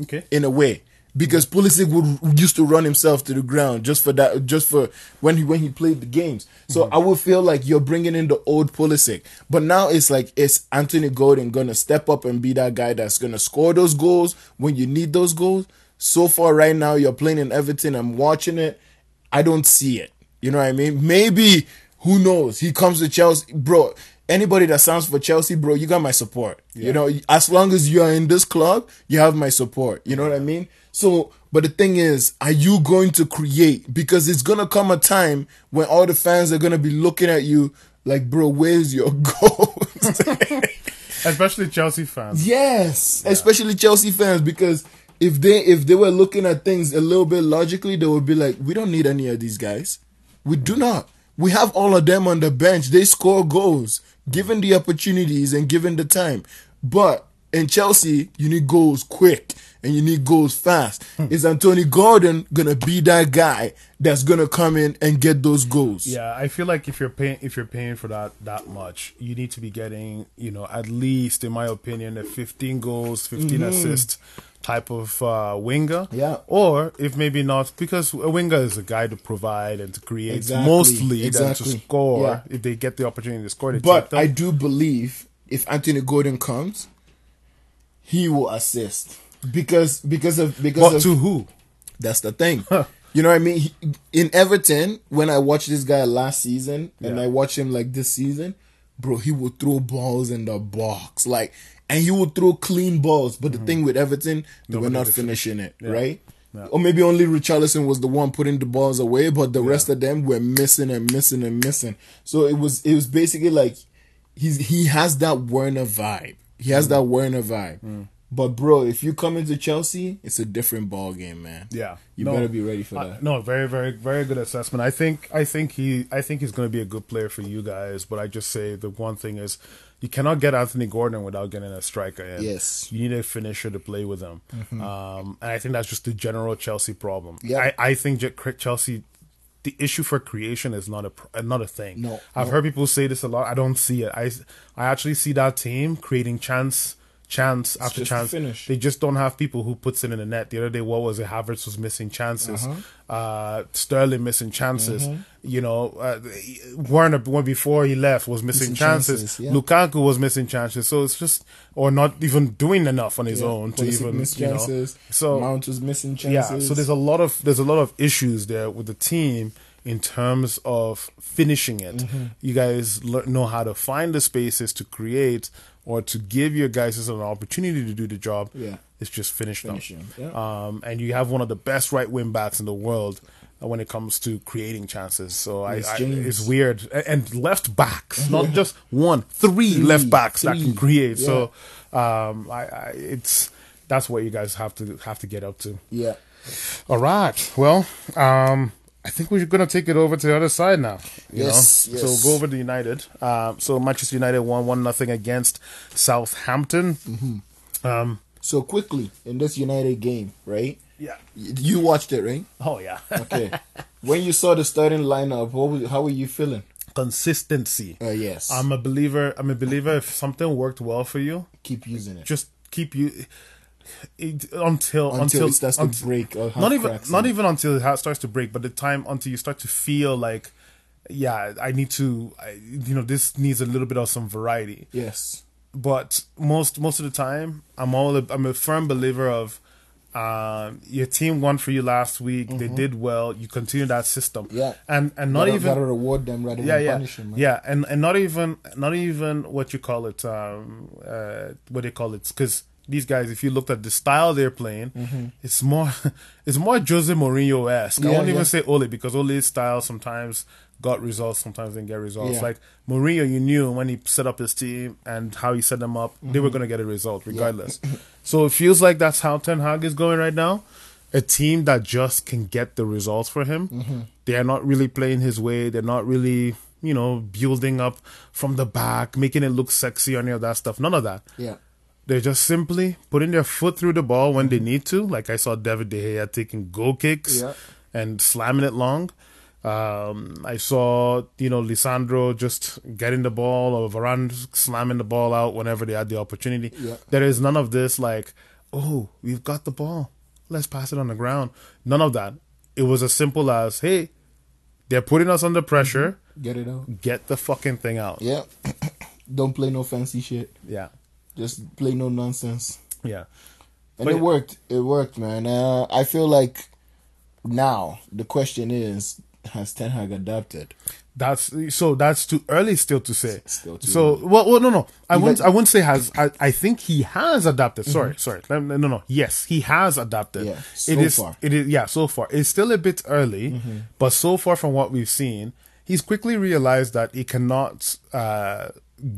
Okay. in a way because Pulisic would used to run himself to the ground just for that, just for when he when he played the games. So mm-hmm. I would feel like you're bringing in the old Pulisic, but now it's like it's Anthony Gordon gonna step up and be that guy that's gonna score those goals when you need those goals. So far, right now, you're playing in Everton. I'm watching it. I don't see it. You know what I mean? Maybe who knows? He comes to Chelsea, bro. Anybody that sounds for Chelsea, bro, you got my support. You know, as long as you are in this club, you have my support. You know what I mean? So, but the thing is, are you going to create? Because it's gonna come a time when all the fans are gonna be looking at you like, bro, where's your goals? Especially Chelsea fans. Yes, especially Chelsea fans because if they if they were looking at things a little bit logically, they would be like, we don't need any of these guys. We do not. We have all of them on the bench. They score goals given the opportunities and given the time. But in Chelsea, you need goals quick and you need goals fast. Is Anthony Gordon gonna be that guy that's gonna come in and get those goals? Yeah, I feel like if you're paying if you're paying for that that much, you need to be getting, you know, at least in my opinion, a 15 goals, 15 assists type of uh, winger. Mm-hmm. Yeah. Or if maybe not, because a winger is a guy to provide and to create Exactly, mostly exactly. than to score. Yeah. If they get the opportunity to score, But. I do believe if Anthony Gordon comes, he will assist. Because because of because But of to who? That's the thing. You know what I mean? In Everton, when I watched this guy last season and Yeah. I watch him like this season, bro, he would throw balls in the box. Like and he would throw clean balls. But the thing with Everton, they were Mm-hmm. Not finishing it, right? Yeah. Or maybe only Richarlison was the one putting the balls away, but the rest of them were missing and missing and missing. So it was it was basically like he's he has that Werner vibe. He Mm. has that Werner vibe. But bro, if you come into Chelsea, it's a different ball game, man. Yeah, You No. better be ready for that. no, very, very, very good assessment. I think, I think he, I think he's going to be a good player for you guys. But I just say the one thing is, you cannot get Anthony Gordon without getting a striker. In. Yes. you need a finisher to play with him. Um, and I think that's just the general Chelsea problem. Yeah. I, I think Chelsea. The issue for creation is not a not a thing. No, I've no. heard people say this a lot. I don't see it. I I actually see that team creating chance, chance after just chance. They just don't have people who puts it in the net. The other day, what was it? Havertz was missing chances. Uh-huh. uh Sterling missing chances. Mm-hmm. You know, uh, Werner when before he left was missing, Missing chances. chances, yeah. Lukaku was missing chances. So it's just or not even doing enough on his Yeah, own to Pulisic even missed you know. chances. So Mount was missing chances. yeah, so there's a lot of there's a lot of issues there with the team in terms of finishing it. Mm-hmm. You guys know how to find the spaces to create or to give your guys an opportunity to do the job. Yeah. It's just finish them. Finish 'em, yeah. Um, and you have one of the best right wing backs in the world when it comes to creating chances. So I, I, it's weird. And left backs, not just one, three, Three, left backs that can create. yeah. So um, I, I, it's that's what you guys have to have to get up to. yeah. All right. Well, um, I think we're going to take it over to the other side now. You Yes, know? yes. So we'll go over to United. Um, so Manchester United won one nothing against Southampton. Mm-hmm. Um, So quickly in this United game, right? yeah. You watched it, right? Oh yeah. Okay. when you saw the starting lineup, what was, how were you feeling? Consistency. Uh, yes. I'm a believer. I'm a believer. If something worked well for you, Keep using it just keep you it, until until, it starts to break. Or not even not even until it starts to break, but the time until you start to feel like, yeah, I need to, I, you know, this needs a little bit of some variety. Yes. But most most of the time, I'm all I'm a firm believer of. Um, your team won for you last week. They did well. You continue that system. Mm-hmm. Yeah. and and not even reward them rather yeah, than yeah, punish them. Man. yeah, and and not even not even what you call it, um, uh, what they call it, because these guys, if you looked at the style they're playing, it's more it's more Jose Mourinho esque. I Mm-hmm. Yeah, won't even say Ole because Ole's style sometimes got results, sometimes didn't get results. Yeah. Like Mourinho, you knew when he set up his team and how he set them up, they were Mm-hmm. going to get a result regardless. so it feels like that's how Ten Hag is going right now. A team that just can get the results for him. Mm-hmm. They are not really playing his way. They're not really, you know, building up from the back, making it look sexy or any of that stuff. None of that. Yeah. They're just simply putting their foot through the ball when they need to. Like I saw David De Gea taking goal kicks Yeah. and slamming it long. Um, I saw, you know, Lisandro just getting the ball or Varane slamming the ball out whenever they had the opportunity. Yeah. There is none of this like, oh, we've got the ball. Let's pass it on the ground. None of that. It was as simple as, hey, they're putting us under pressure. Get it out. Get the fucking thing out. Yeah. Don't play no fancy shit. Yeah. Just play no nonsense. Yeah. And But- it worked. It worked, man. Uh, I feel like now the question is, has Ten Hag adapted? That's so. That's too early still to say. Still too so well, well, no, no. I wouldn't. I wouldn't say has. I, I think he has adapted. Sorry, sorry. No, no. Yes, he has adapted. Mm-hmm. Yeah, so it is. far. It is. Yeah, so far. It's still a bit early, Mm-hmm. but so far from what we've seen, he's quickly realized that he cannot uh,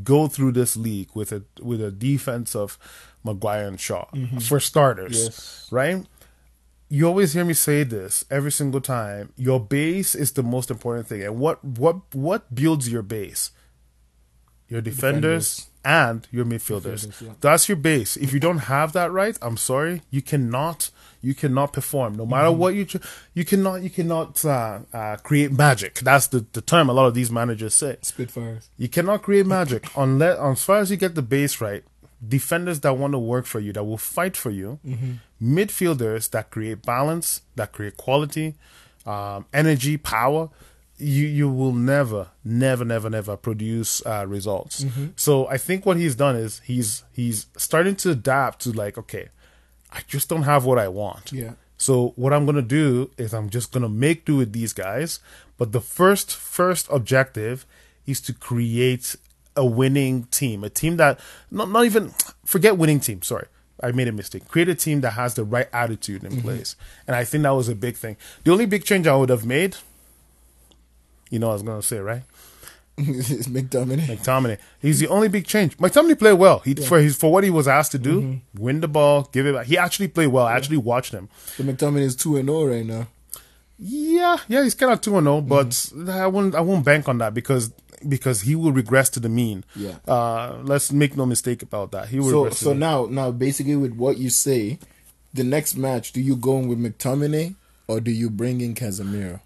go through this league with a with a defense of Maguire and Shaw for starters. Mm-hmm. Yes. Right you always hear me say this every single time. Your base is the most important thing, and what what what builds your base? Your defenders, and your midfielders. Midfielders, yeah. That's your base. If you don't have that right, I'm sorry, you cannot you cannot perform. No Mm-hmm. matter what you tr- you cannot you cannot uh, uh, create magic. That's the the term a lot of these managers say. Spitfires. You cannot create magic unless, as far as you get the base right. Defenders that want to work for you, that will fight for you. Midfielders that create balance, that create quality, um, energy, power. You you will never, never, never, never produce uh, results. So I think what he's done is he's he's starting to adapt to like, okay, I just don't have what I want. Yeah. So what I'm gonna do is I'm just gonna make do with these guys. But the first first objective is to create a winning team, a team that not not even forget winning team. Sorry, I made a mistake. Create a team that has the right attitude in place, and I think that was a big thing. The only big change I would have made, you know, I was gonna say right. it's McTominay. McTominay. He's the only big change. McTominay played well. He for his for what he was asked to do, win the ball, give it back. He actually played well. I actually watched him. So McTominay is two and zero right now. Yeah, yeah, he's kind of two and zero, but I won't I won't bank on that because because he will regress to the mean. Yeah. Uh, let's make no mistake about that. He will. So regress so the- now now basically with what you say, the next match, do you go in with McTominay or do you bring in Casemiro?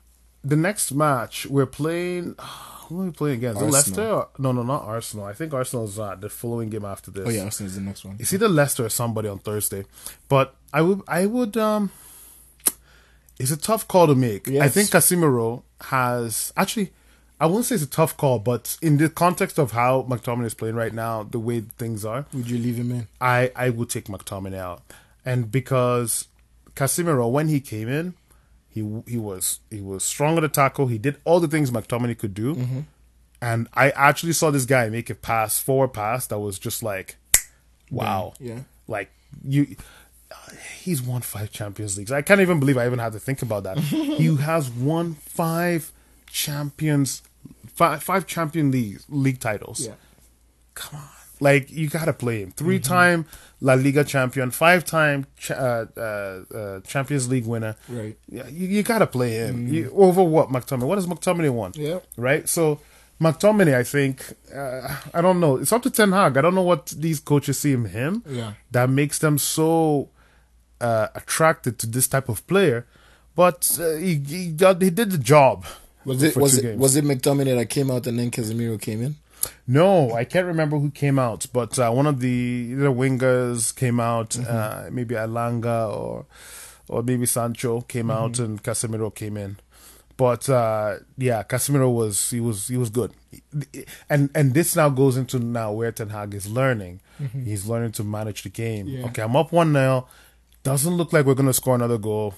The next match we're playing. Who are we playing against? Leicester? Or, no, no, not Arsenal. I think Arsenal's uh, the following game after this. Oh yeah, Arsenal's the next one. It's either Leicester or somebody on Thursday. But I would, I would, um, it's a tough call to make. I think Casemiro has actually, I won't say it's a tough call, but in the context of how McTominay is playing right now, the way things are, Would you leave him in? I, I would take McTominay out. And because Casemiro, when he came in, he he was he was strong at the tackle. He did all the things McTominay could do. Mm-hmm. And I actually saw this guy make a pass, forward pass, that was just like, wow. Yeah. Like you, he's won five Champions Leagues. I can't even believe I even had to think about that. he has won five champions, five five Champion League league titles. Yeah. Come on, like you gotta play him. Three time La Liga champion, five time cha- uh, uh, uh, Champions League winner. Right. Yeah, you, you gotta play him You- over what McTominay. What does McTominay want? Yeah. right? So McTominay, I think, uh, I don't know. It's up to Ten Hag. I don't know what these coaches see in him Yeah. that makes them so uh, attracted to this type of player. But uh, he he, got, he did the job. Was it was it games. was it McTominay that came out and then Casemiro came in? No, I can't remember who came out, but uh, one of the the wingers came out. Uh, maybe Elanga or or maybe Sancho came out, and Casemiro came in. But uh, yeah, Casemiro was he was he was good, and and this now goes into now where Ten Hag is learning. He's learning to manage the game. Yeah. Okay, I'm up one now. Doesn't look like we're gonna score another goal.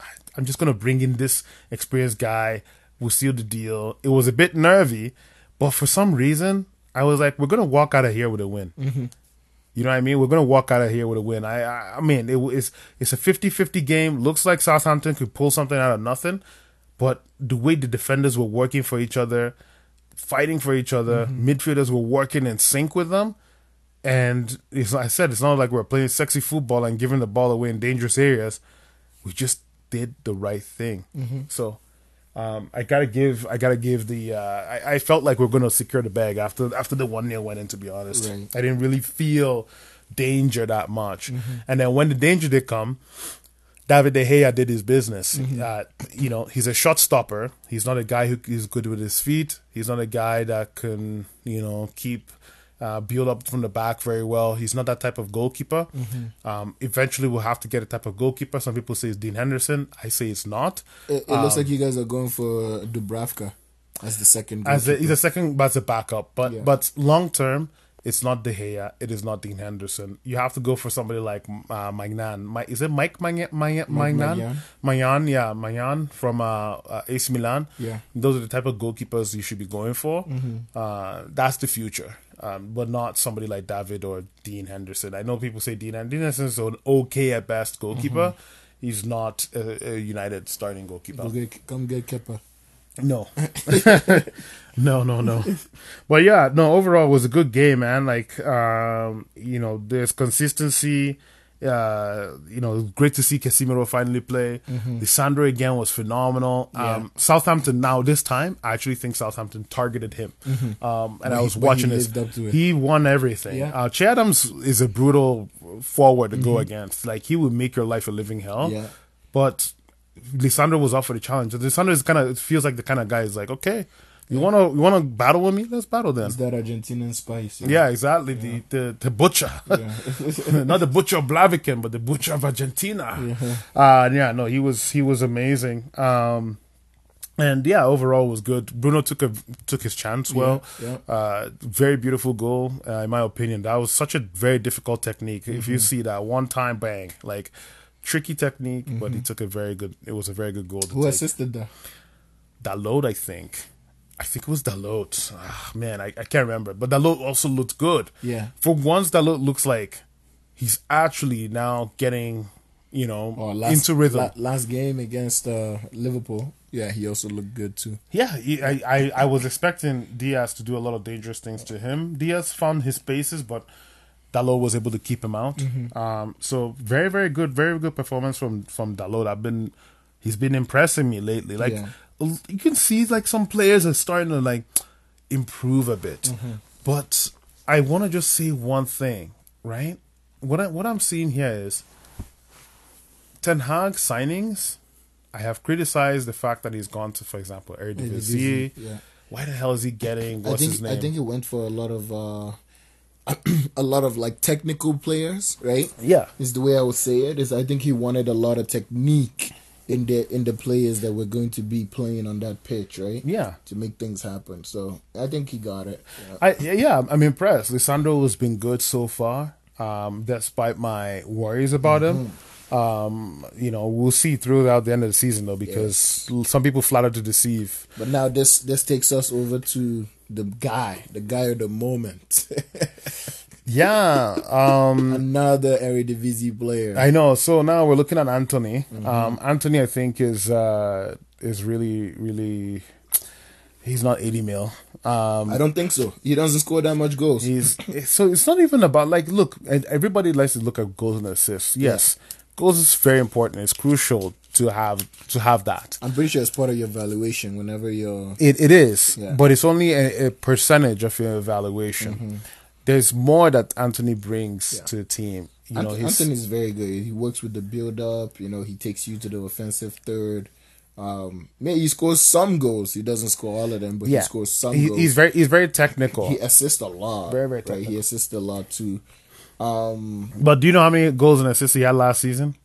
I- I'm just gonna bring in this experienced guy. We'll seal the deal. It was a bit nervy, but for some reason, I was like, we're gonna walk out of here with a win. Mm-hmm. You know what I mean? We're gonna walk out of here with a win. I, I, I mean, it, it's it's a 50-50 game. Looks like Southampton could pull something out of nothing, but the way the defenders were working for each other, fighting for each other, mm-hmm. midfielders were working in sync with them, and it's like I said, it's not like we're playing sexy football and giving the ball away in dangerous areas. We just did the right thing. Mm-hmm. So. Um, I gotta give, I gotta give the. Uh, I, I felt like we are gonna secure the bag after after the one 0 went in. To be honest, Right. I didn't really feel danger that much. And then when the danger did come, David De Gea did his business. Uh, you know, he's a shot stopper. He's not a guy who is good with his feet. He's not a guy that can, you know, keep uh, build up from the back very well. He's not that type of goalkeeper. Um, eventually, we'll have to get a type of goalkeeper. Some people say it's Dean Henderson. I say it's not. It, it looks like you guys are going for Dubravka as the second. As a, he's a second, but as a backup. But Yeah. but long term, it's not De Gea. It is not Dean Henderson. You have to go for somebody like uh, Magnan. My, is it Mike Magnan? Magnan? Maignan. Magnan, yeah, Magnan from uh, uh, AC Milan. Yeah. those are the type of goalkeepers you should be going for. Mm-hmm. Uh, that's the future. Um, but not somebody like David or Dean Henderson. I know people say Dean Henderson. Is an okay at best goalkeeper. He's not a, a United starting goalkeeper. Go get, come get Kepa. No. no, no, no. But yeah, no, overall it was a good game, man. Like um, you know, there's consistency. Uh, you know, great to see Casemiro finally play. Lisandro again was phenomenal. Mm-hmm. Yeah. Um, Southampton now this time, I actually think Southampton targeted him. Um, and I was he- but he watching this. lived up to it. He won everything. Yeah. Uh, Che Adams is a brutal forward to go against. Like he would make your life a living hell. Mm-hmm. Yeah. But Lisandro was up for the challenge. Lisandro is kind of it feels like the kind of guy is like, okay, you wanna you wanna battle with me? Let's battle then. It's that Argentinian spice. Yeah, exactly. The, the the butcher, Yeah. not the butcher of Blaviken, but the butcher of Argentina. Uh, yeah, no, he was he was amazing. Um, and yeah, overall was good. Bruno took a took his chance well. Yeah, Uh, very beautiful goal, uh, in my opinion. That was such a very difficult technique. If Mm-hmm. you see that one time bang, like tricky technique, but he Mm-hmm. took a very good. It was a very good goal. To Who take. assisted that? Dalot, I think. I think it was Dalot. Ah, man, I, I can't remember. But Dalot also looked good. Yeah. For once, Dalot looks like he's actually now getting, you know, Or last, into rhythm. la- last game against uh, Liverpool. Yeah, he also looked good too. Yeah, he, I, I, I was expecting Diaz to do a lot of dangerous things to him. Diaz found his spaces, but Dalot was able to keep him out. Mm-hmm. Um, so very, very good, very good performance from from Dalot. I've been, he's been impressing me lately. Like Yeah. You can see, like some players are starting to like improve a bit. Mm-hmm. But I want to just say one thing, right? What I, what I'm seeing here is Ten Hag signings. I have criticized the fact that he's gone to, for example, Eredivisie. Yeah. Why the hell is he getting I think his name? I think it went for a lot of uh, a lot of like technical players, right? yeah, Is the way I would say it. Is I think he wanted a lot of technique in the in the players that were going to be playing on that pitch, right? yeah. To make things happen. So I think he got it. Yeah. I yeah, I'm impressed. Lisandro has been good so far, um, despite my worries about him. Mm-hmm. Um, you know, we'll see throughout the end of the season though, because some people flatter to deceive. But now this this takes us over to the guy, the guy of the moment. Yeah, um, Another Eredivisie player. I know. So now we're looking at Antony. Mm-hmm. Um, Antony, I think is uh, is really really. He's not 80 mil. Um, I don't think so. He doesn't score that much goals. He's so it's not even about like look. Everybody likes to look at goals and assists. Yes, goals is very important. It's crucial to have to have that. I'm pretty sure it's part of your valuation whenever you're. It it is, Yeah. but it's only a, a percentage of your evaluation. There's more that Antony brings. Yeah. to the team. You know, Ant- he's Antony's very good. He works with the build up. You know, he takes you to the offensive third. Um, maybe he scores some goals. He doesn't score all of them, but yeah. he scores some He- goals. he's very he's very technical. he assists a lot. Very, very right. technical. He assists a lot too. Um, but do you know how many goals and assists he had last season?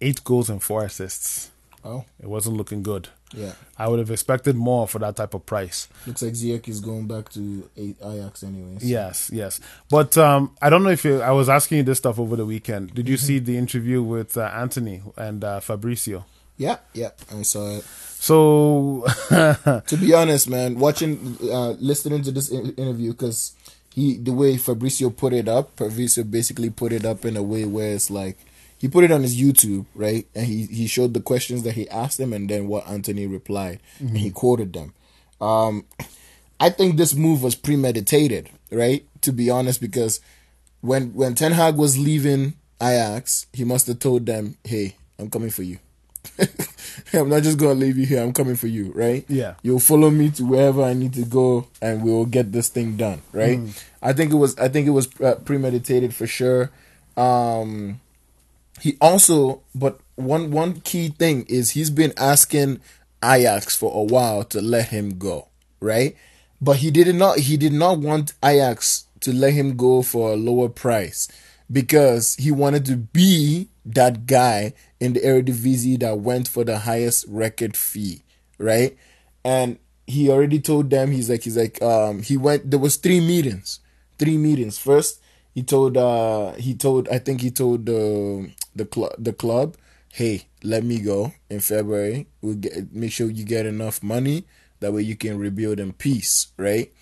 Eight goals and four assists. oh It wasn't looking good. Yeah, I would have expected more for that type of price. looks like Ziyech is going back to Ajax anyways. Yes, yes. But um, I don't know if you, I was asking you this stuff over the weekend. Did you see the interview with uh, Antony and uh, Fabrizio? yeah, yeah. I saw it. So, to be honest, man, watching, uh, listening to this interview, because he, the way Fabrizio put it up, Fabrizio basically put it up in a way where it's like, he put it on his YouTube, right? And he, he showed the questions that he asked him and then what Antony replied. And he quoted them. Um, I think this move was premeditated, right? To be honest, because when, when Ten Hag was leaving Ajax, he must have told them, hey, I'm coming for you. I'm not just gonna leave you here. I'm coming for you, right? Yeah. You'll follow me to wherever I need to go, and we will get this thing done, right? I think it was. I think it was uh, premeditated for sure. Um, he also, but one one key thing is he's been asking Ajax for a while to let him go, right? But he did not. He did not want Ajax to let him go for a lower price because he wanted to be that guy in the Eredivisie that went for the highest record fee, right? And he already told them he's like he's like um he went there was three meetings, three meetings. First, he told uh he told I think he told the the club the club, hey, let me go in February. We'll get make sure you get enough money that way you can rebuild in peace, right?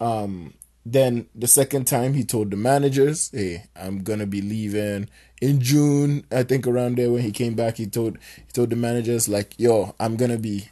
Um then the second time he told the managers, "Hey, I'm gonna be leaving in June." I think around there when he came back, he told he told the managers like, "Yo, I'm gonna be,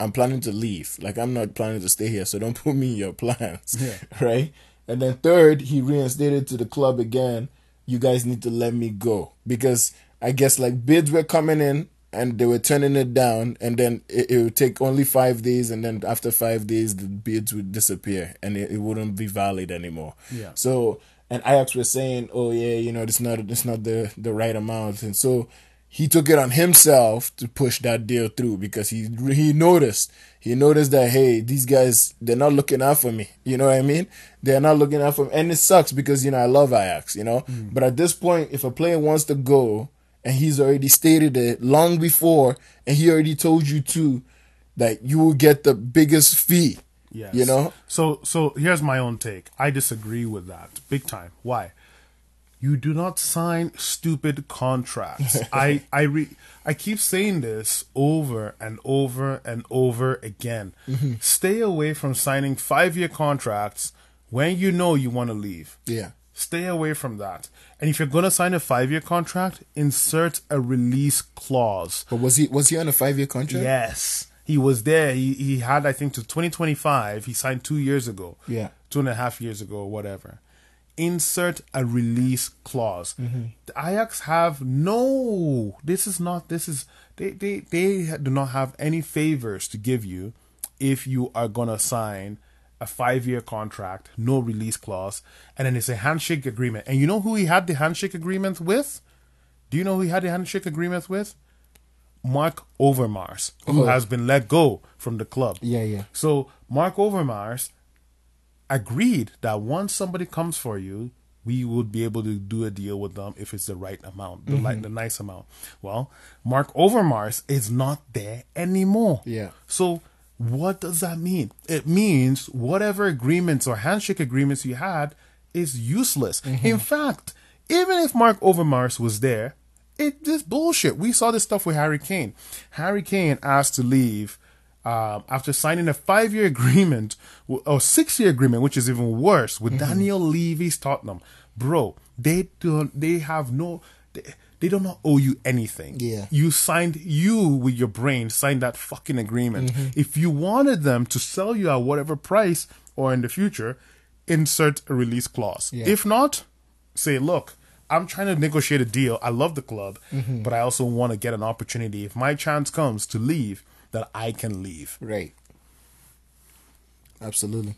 I'm planning to leave. Like I'm not planning to stay here, so don't put me in your plans." Yeah. Right. And then third, he reinstated to the club again. You guys need to let me go because I guess like bids were coming in and they were turning it down, and then it, it would take only five days, and then after five days, the bids would disappear and it, it wouldn't be valid anymore. Yeah. So and Ajax was saying, "Oh yeah, you know, it's not it's not the the right amount," and so he took it on himself to push that deal through because he he noticed he noticed that hey, these guys they're not looking out for me. You know what I mean? They're not looking out for me, and it sucks because you know I love Ajax, you know. Mm. But at this point, if a player wants to go and he's already stated it long before, and he already told you too that you will get the biggest fee. Yes. You know? So so here's my own take. I disagree with that big time. Why? You do not sign stupid contracts. I I re, I keep saying this over and over and over again. Mm-hmm. Stay away from signing 5-year contracts when you know you want to leave. Yeah. Stay away from that. And if you're going to sign a 5-year contract, insert a release clause. But was he was he on a five year contract? Yes. He was there. He he had I think to twenty twenty five. He signed two years ago. Yeah. Two and a half years ago or whatever. Insert a release clause. Mm-hmm. The Ajax have no this is not this is they, they they do not have any favors to give you if you are gonna sign a five year contract, no release clause, and then it's a handshake agreement. And you know who he had the handshake agreement with? Do you know who he had the handshake agreement with? Mark Overmars, who Oh. has been let go from the club. Yeah, yeah. So Mark Overmars agreed that once somebody comes for you, we would be able to do a deal with them if it's the right amount, the like mm-hmm. the nice amount. Well, Mark Overmars is not there anymore. Yeah. So what does that mean? It means whatever agreements or handshake agreements you had is useless. Mm-hmm. In fact, even if Mark Overmars was there, it this bullshit. We saw this stuff with Harry Kane. Harry Kane asked to leave um, after signing a five-year agreement or six-year agreement, which is even worse, with mm-hmm. Daniel Levy's Tottenham. Bro, they don't. They have no. They, they do not owe you anything. Yeah. You signed you with your brain signed that fucking agreement. Mm-hmm. If you wanted them to sell you at whatever price or in the future, insert a release clause. Yeah. If not, say, look, I'm trying to negotiate a deal. I love the club, mm-hmm. but I also want to get an opportunity. If my chance comes to leave, that I can leave. Right. Absolutely.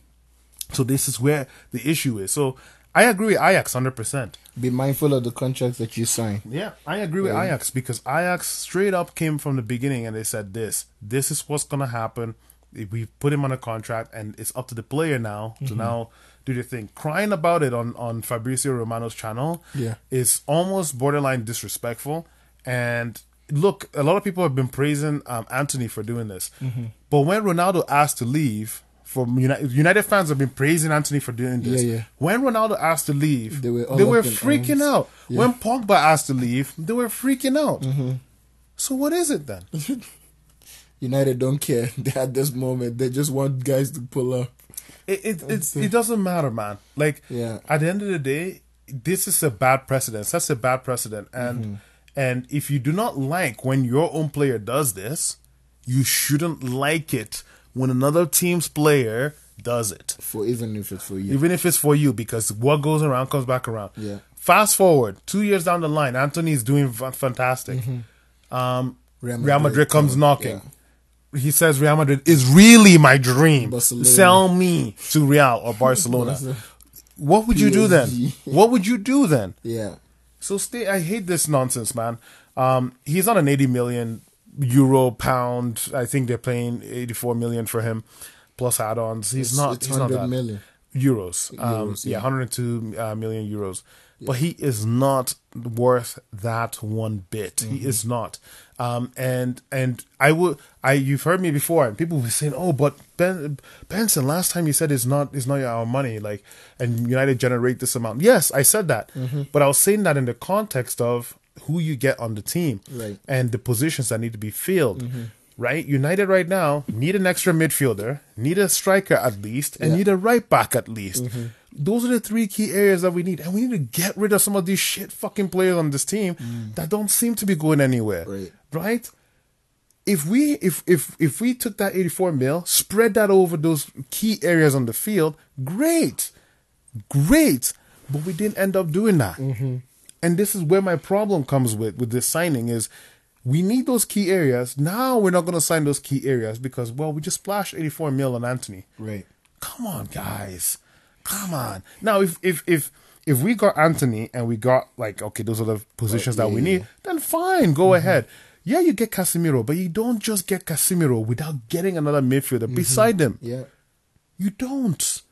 So this is where the issue is. So I agree with Ajax 100%. Be mindful of the contracts that you sign. Yeah, I agree with Ajax because Ajax straight up came from the beginning and they said this. This is what's gonna happen. We put him on a contract and it's up to the player now to mm-hmm. now do the thing. Crying about it on on Fabrizio Romano's channel Yeah. is almost borderline disrespectful. And look, a lot of people have been praising um, Antony for doing this, but when Ronaldo asked to leave. For United, United fans have been praising Antony for doing this. Yeah, yeah. When Ronaldo asked to leave, They were they were freaking out. Yeah. When Pogba asked to leave, they were freaking out. Mm-hmm. So what is it then? United don't care. They at this moment they just want guys to pull up. It it it's, it doesn't matter, man. Like Yeah. at the end of the day, this is a bad precedent. That's a bad precedent, and Mm-hmm. And if you do not like when your own player does this, you shouldn't like it when another team's player does it. For even if it's for you. even if it's for you, because what goes around comes back around. Yeah. Fast forward two years down the line, Antony is doing fa- fantastic. Um, Real Real Madrid, Madrid comes come- knocking. He says Real Madrid is really my dream. Barcelona. Sell me to Real or Barcelona. Barcelona. what would you do then? What would you do then? Yeah. So stay. I hate this nonsense, man. Um, he's on an eighty million euro pound. I think they're paying eighty four million for him, plus add-ons. He's It's- not. it's he's not that million. euros. Um, Euros, yeah, yeah. 102 uh, million euros. But he is not worth that one bit. Mm-hmm. He is not. Um, and and I would I you've heard me before, and people were saying, "Oh, but Ben Benson, last time you said it's not it's not our money, like, and United generate this amount." Yes, I said that, Mm-hmm. but I was saying that in the context of who you get on the team, Right. and the positions that need to be filled. Right, United right now need an extra midfielder, need a striker at least, and Yeah. need a right back at least. Those are the three key areas that we need, and we need to get rid of some of these shit fucking players on this team mm. that don't seem to be going anywhere. Right. right? If we if if if we took that eighty four mil, spread that over those key areas on the field, great, great. But we didn't end up doing that, mm-hmm. and this is where my problem comes with with this signing is. We need those key areas. Now we're not going to sign those key areas because, well, we just splashed 84 mil on Antony. Right. Come on, guys. Come on. Now, if if if if we got Antony and we got like okay, those are the positions Right, that we yeah, need, then fine, go mm-hmm. ahead. Yeah, you get Casemiro, but you don't just get Casemiro without getting another midfielder mm-hmm. beside him. Yeah. You don't.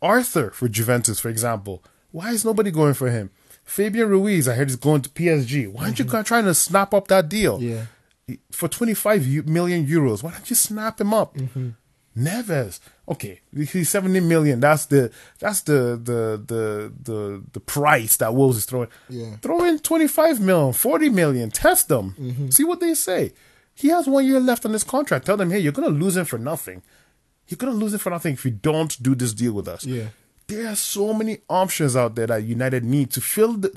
Arthur for Juventus, for example. Why is nobody going for him? Fabian Ruiz, I heard he's going to PSG. Why aren't you mm-hmm. trying to snap up that deal? Yeah. for 25 million euros. Why don't you snap him up? Neves. Okay, he's 70 million. That's the that's the the the the the price that Wolves is throwing. Yeah. Throw in 25 million, 40 million. Test them. Mm-hmm. See what they say. He has one year left on his contract. Tell them, hey, you're gonna lose him for nothing. You're gonna lose it for nothing if you don't do this deal with us. Yeah. There are so many options out there that United need to fill the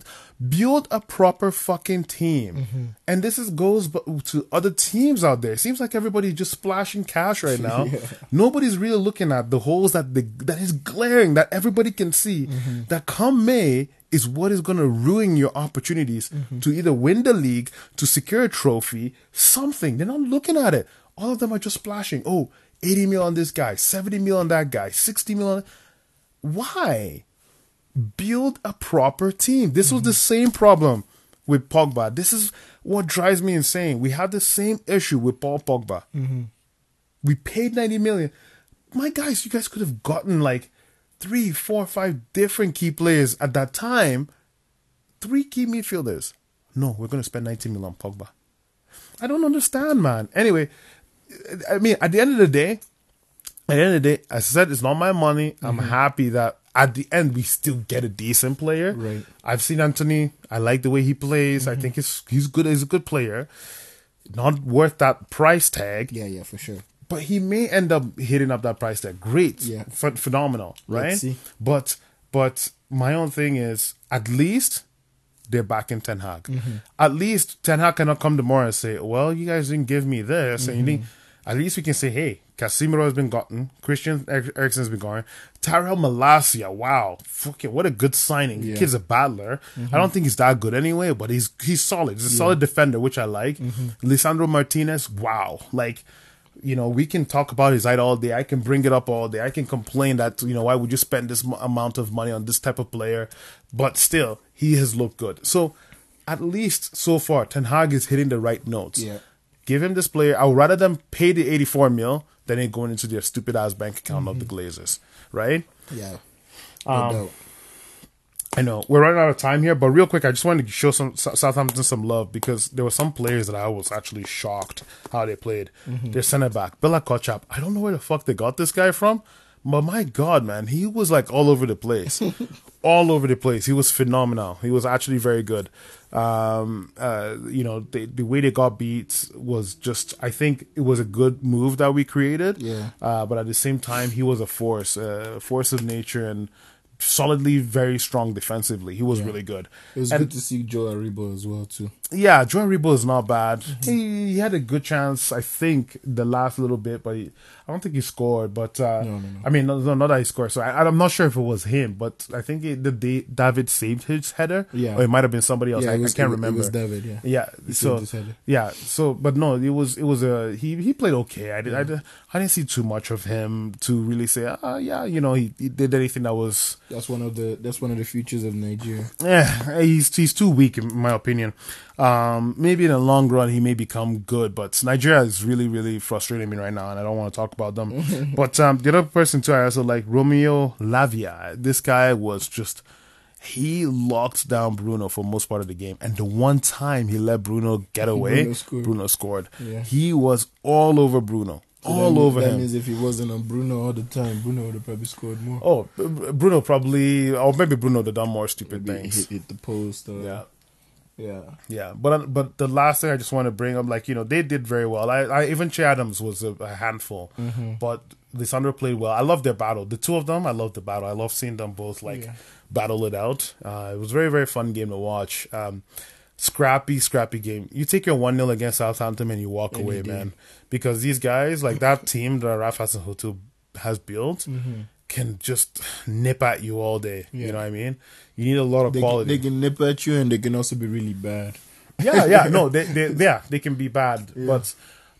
build a proper fucking team. Mm-hmm. And this is goes to other teams out there. It seems like everybody's just splashing cash right now. Nobody's really looking at the holes that the that is glaring that everybody can see. Mm-hmm. That come May is what is going to ruin your opportunities mm-hmm. to either win the league, to secure a trophy, something. They're not looking at it. All of them are just splashing. Oh, 80 mil on this guy, 70 mil on that guy, 60 mil on why? Build a proper team. This was the mm-hmm. same problem with pogba. This is what drives me insane. We had the same issue with paul pogba. Mm-hmm. We paid 90 million. My guys you guys could have gotten like three four five different key players at that time. Three key midfielders. No we're going to spend 90 million on pogba. I don't understand man. Anyway i mean at the end of the day at the end of the day, I said it's not my money. I'm happy that at the end we still get a decent player. Right. I've seen Antony. I like the way he plays. I think he's he's good. He's a good player. Not worth that price tag, Yeah, yeah, for sure. but he may end up hitting up that price tag. Great, Yeah. Ph- phenomenal, right? But but my own thing is at least they're back in Ten Hag. Mm-hmm. At least Ten Hag cannot come tomorrow and say, "Well, you guys didn't give me this," and you Mm-hmm. didn't. At least we can say, "Hey, Casemiro has been gotten. Christian Er- Eriksen has been gone. Tyrell Malacia, wow, fucking what a good signing. Yeah. Kid's a battler. I don't think he's that good anyway, but he's he's solid. He's a solid defender, which I like. Lisandro Martinez, wow, like." You know, we can talk about his height all day. I can bring it up all day. I can complain that you know why would you spend this m- amount of money on this type of player, but still he has looked good. So at least so far, Ten Hag is hitting the right notes. Yeah. Give him this player. I would rather them pay the 84 mil than ain't going into their stupid ass bank account of the Glazers, right? Yeah. No Um. I know we're running out of time here, but real quick, I just wanted to show some Sou- Southampton some love because there were some players that I was actually shocked how they played. Their center back, Bella Kotchap. I don't know where the fuck they got this guy from, but my god, man, he was like all over the place, all over the place. He was phenomenal. He was actually very good. Um, uh, you know, the, the way they got beat was just. I think it was a good move that we created. Yeah. Uh, but at the same time, he was a force, a force of nature, and solidly very strong defensively. He was really good. It was and good to see Joe Aribo as well too. Yeah, Joe Aribo is not bad. Mm-hmm. He, he had a good chance, I think, the last little bit, but he, I don't think he scored. But uh, No, no, no. I mean, no, no, not that he scored. So I, I'm not sure if it was him, but I think it, the David saved his header. Yeah. or it might have been somebody else. Yeah, I, was- I can't it was- it remember. was David, yeah. yeah. He so saved his header. yeah, so but no, it was it was a he he played okay. I did, I did I didn't see too much of him to really say, ah, yeah, you know, he, he did anything that was That's one of the that's one of the futures of Nigeria. yeah, he's he's too weak in my opinion. Um, maybe in the long run he may become good, but Nigeria is really really frustrating me right now, and I don't want to talk about them. but um, the other person too, I also like Romeo Lavia. This guy was just he locked down Bruno for most part of the game, and the one time he let Bruno get away, Bruno scored. Bruno scored. Yeah. He was all over Bruno, all that, over that him. means if he wasn't on Bruno all the time, Bruno would have probably scored more. Oh, Bruno probably, or maybe Bruno would have done more stupid Maybe things. hit, hit the post. Or, Yeah. Yeah. Yeah, but uh, but the last thing I just want to bring up, like you know, they did very well. I, I even Che Adams was a, a handful, but Lisandro played well. I love their battle. The two of them, I love the battle. I love seeing them both like Yeah. battle it out. Uh, it was a very very fun game to watch. Um, scrappy, scrappy game. You take your one 0 against Southampton and you walk away, man, because these guys like that team that Ralph Hasenhüttl has built. Can just nip at you all day. You know what I mean? You need a lot of They, quality. they can nip at you and they can also be really bad. yeah, yeah, no, they, they, yeah, they can be bad, but,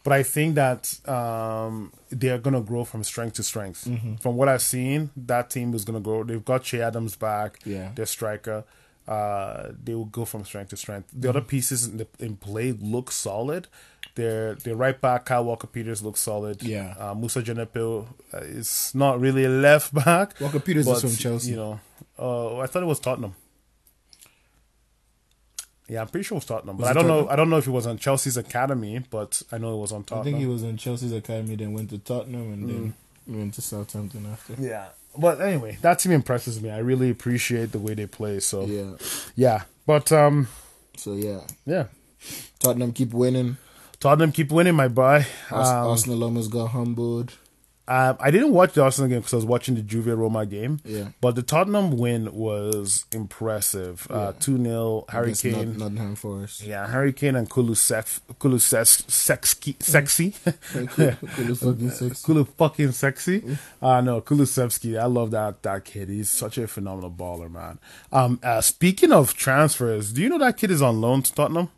but I think that um, they are gonna grow from strength to strength. Mm-hmm. From what I've seen, that team is gonna grow. They've got Che Adams back, Yeah. their striker. Uh, they will go from strength to strength. The Mm-hmm. other pieces in, the, in play look solid. Their their right back, Kyle Walker Peters, looks solid. Yeah. uh, Moussa Djenepo uh, is not really a left back. Walker Peters is but, from Chelsea. You know, uh, I thought it was Tottenham. Yeah, I'm pretty sure it was Tottenham, but I don't know. I don't know if it was on Chelsea's academy, but I know it was on Tottenham. I think he was in Chelsea's academy, then went to Tottenham, and then Mm. went to Southampton after. Yeah, but anyway, that team impresses me. I really appreciate the way they play. So yeah, Yeah. but um, So yeah, yeah, Tottenham keep winning. Tottenham keep winning, my boy. Um, Arsenal almost got humbled. Uh, I didn't watch the Arsenal game because I was watching the Juve Roma game. Yeah. But the Tottenham win was impressive. Uh, Yeah. 2 0, Harry Against Not- Kane. Nottingham Forest. Yeah, Harry Kane and Kulusek, Kulusek, sexy, sexy. Kulu fucking six. Kulu fucking sexy. Uh, no, Kulusevski. I love that that kid. He's such a phenomenal baller, man. Um, uh, speaking of transfers, do you know that kid is on loan to Tottenham?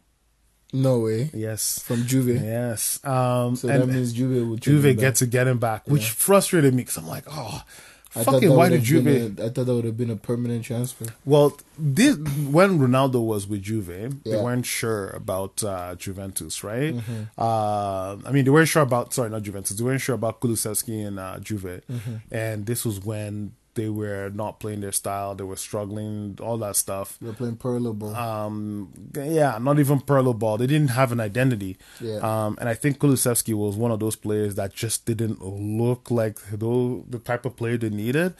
No way. Yes. From Juve. Yes. Um, So and that means Juve would Juve get to get him back, which frustrated me because I'm like, oh, I fucking why did Juve? a- I thought that would have been a permanent transfer. Well, this when Ronaldo was with Juve, they weren't sure about uh, Juventus, right? Mm-hmm. Uh, I mean, they weren't sure about sorry, not Juventus. They weren't sure about Kulusevski and uh, Juve, Mm-hmm. and this was when they were not playing their style. They were struggling, all that stuff. They're playing Pirlo ball. Um, yeah, not even Pirlo ball. They didn't have an identity. Yeah. Um, and I think Kulusevski was one of those players that just didn't look like the the type of player they needed.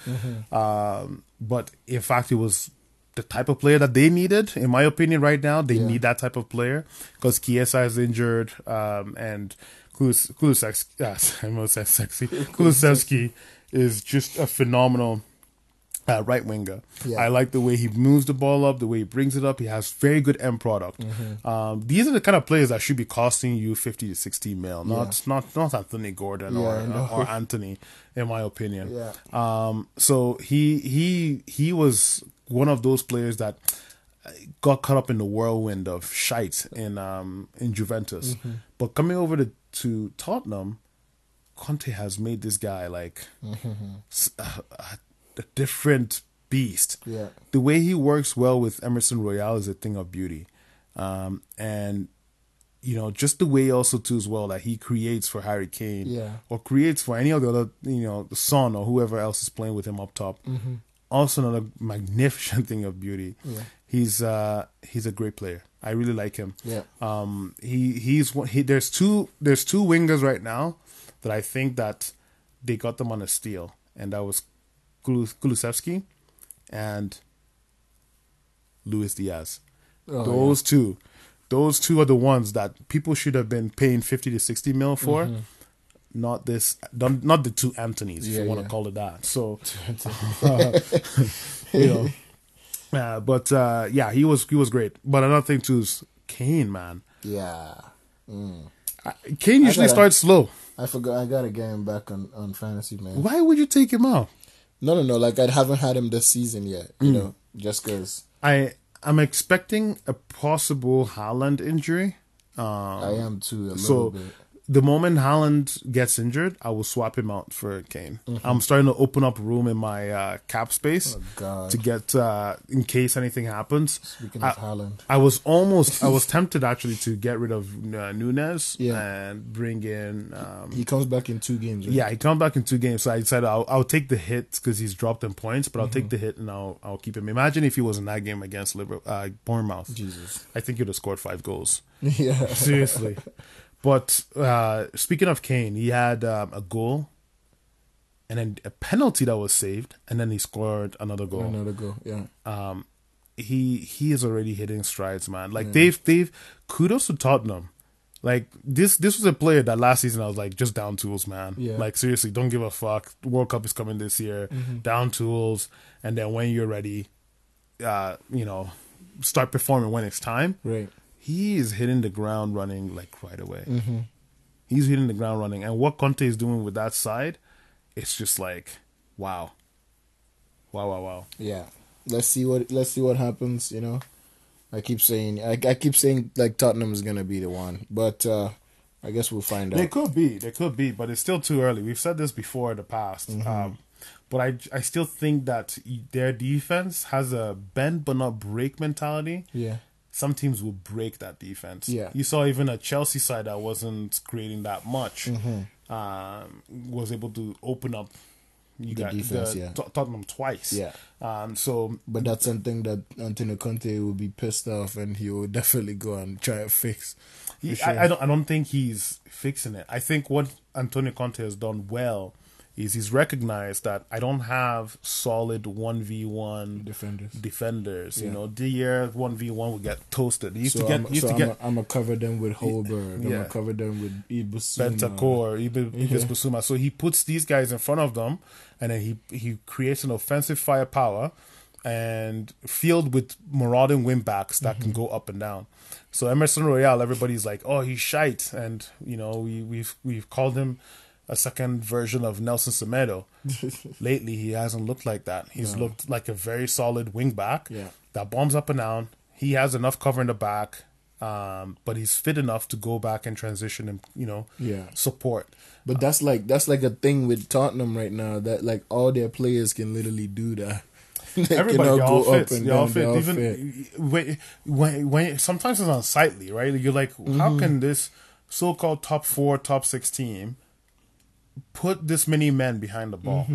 Um, but in fact, it was the type of player that they needed, in my opinion, right now. They Yeah. need that type of player because Chiesa is injured, um, and Kulus- Kulusevski, yes, I almost said sexy. Kulusevski is just a phenomenal uh, right winger. Yeah. I like the way he moves the ball up, the way he brings it up. He has very good end product. Mm-hmm. Um, these are the kind of players that should be costing you fifty to sixty mil, not not not Anthony Gordon Yeah, or know. or Antony, in my opinion. Yeah. Um, so he he he was one of those players that got caught up in the whirlwind of shite in um in Juventus, Mm-hmm. but coming over to to Tottenham, Conte has made this guy like s- a, a- different beast. Yeah. The way he works well with Emerson Royal is a thing of beauty, um, and you know just the way also too as well that he creates for Harry Kane, Yeah. or creates for any of the other you know the son or whoever else is playing with him up top. Also another magnificent thing of beauty. Yeah. He's uh he's a great player. I really like him. Yeah. Um, he he's one. He, there's two there's two wingers right now that I think that they got them on a steal, and that was Kulusevski and Luis Diaz. Oh, those two, those two are the ones that people should have been paying fifty to sixty mil for. Not this, not the two Anthonys, if Mm-hmm. Yeah, you want yeah. to call it that. So, you know, uh, but uh, yeah, he was he was great. But another thing too is Kane, man. Yeah. Mm. Kane usually gotta- starts slow. I forgot. I gotta get him back on on fantasy, man. Why would you take him out? No, no, no. Like I haven't had him this season yet. Mm. You know, just because I I'm expecting a possible Haaland injury. Um, I am too a little so bit. The moment Haaland gets injured, I will swap him out for Kane. I'm starting to open up room in my uh, cap space Oh to get uh, in case anything happens. Speaking I, of Haaland, I was almost I was tempted actually to get rid of uh, Núñez Yeah. and bring in. Um, he comes back in two games. Right? yeah, he come back in two games, so I decided I'll, I'll take the hit because he's dropped in points, but I'll Mm-hmm. take the hit and I'll I'll keep him. Imagine if he was in that game against Liverpool, uh, Bournemouth. Jesus. I think he'd have scored five goals. Yeah. Seriously. But uh, speaking of Kane, he had um, a goal and then a penalty that was saved, and then he scored another goal. Another go. Yeah. Um, he he is already hitting strides, man. Like they've they've kudos to Tottenham. Like this this was a player that last season I was like just down tools, man. Yeah. Like seriously, don't give a fuck. World Cup is coming this year. Down tools, and then when you're ready, uh, you know, start performing when it's time Right. He is hitting the ground running like right away. He's hitting the ground running, and what Conte is doing with that side, it's just like, wow, wow, wow, wow. Yeah. Let's see what let's see what happens. You know, I keep saying I, I keep saying like Tottenham is gonna be the one, but uh I guess we'll find out. They could be, they could be, but it's still too early. We've said this before in the past, um, but I, I still think that their defense has a bend but not break mentality. Yeah. Some teams will break that defense. Yeah. you saw even a Chelsea side that wasn't creating that much, Mm-hmm. um, was able to open up you The got defense, the yeah. Tot- Tottenham twice. Yeah. Um. So But that's something that Antonio Conte will be pissed off and he will definitely go and try to fix. he, sure. I, I don't. I don't think he's fixing it. I think what Antonio Conte has done well is he's recognized that I don't have solid one v one Defenders. defenders. You know, the year one v one would get toasted. He used So to get. I'm, used so to I'm, get. a, I'm gonna cover them with Højbjerg. I'm yeah. gonna cover them with Bissouma. Bentancur, Ibe- Yeah. So he puts these guys in front of them, and then he he creates an offensive firepower, and filled with marauding wing backs that can mm-hmm. go up and down. So Emerson Royal, everybody's like, oh, he's shite, and you know we we've we've called him a second version of Nelson Semedo. Lately, he hasn't looked like that. He's No. looked like a very solid wing back Yeah. that bombs up and down. He has enough cover in the back, um, but he's fit enough to go back and transition and you know Yeah. support. But that's like that's like a thing with Tottenham right now that like all their players can literally do that. Everybody can they all go up fits. and They all fit. Even fit. when, when, when sometimes it's unsightly, right? You're like, Mm-hmm. how can this so-called top four, top six team put this many men behind the ball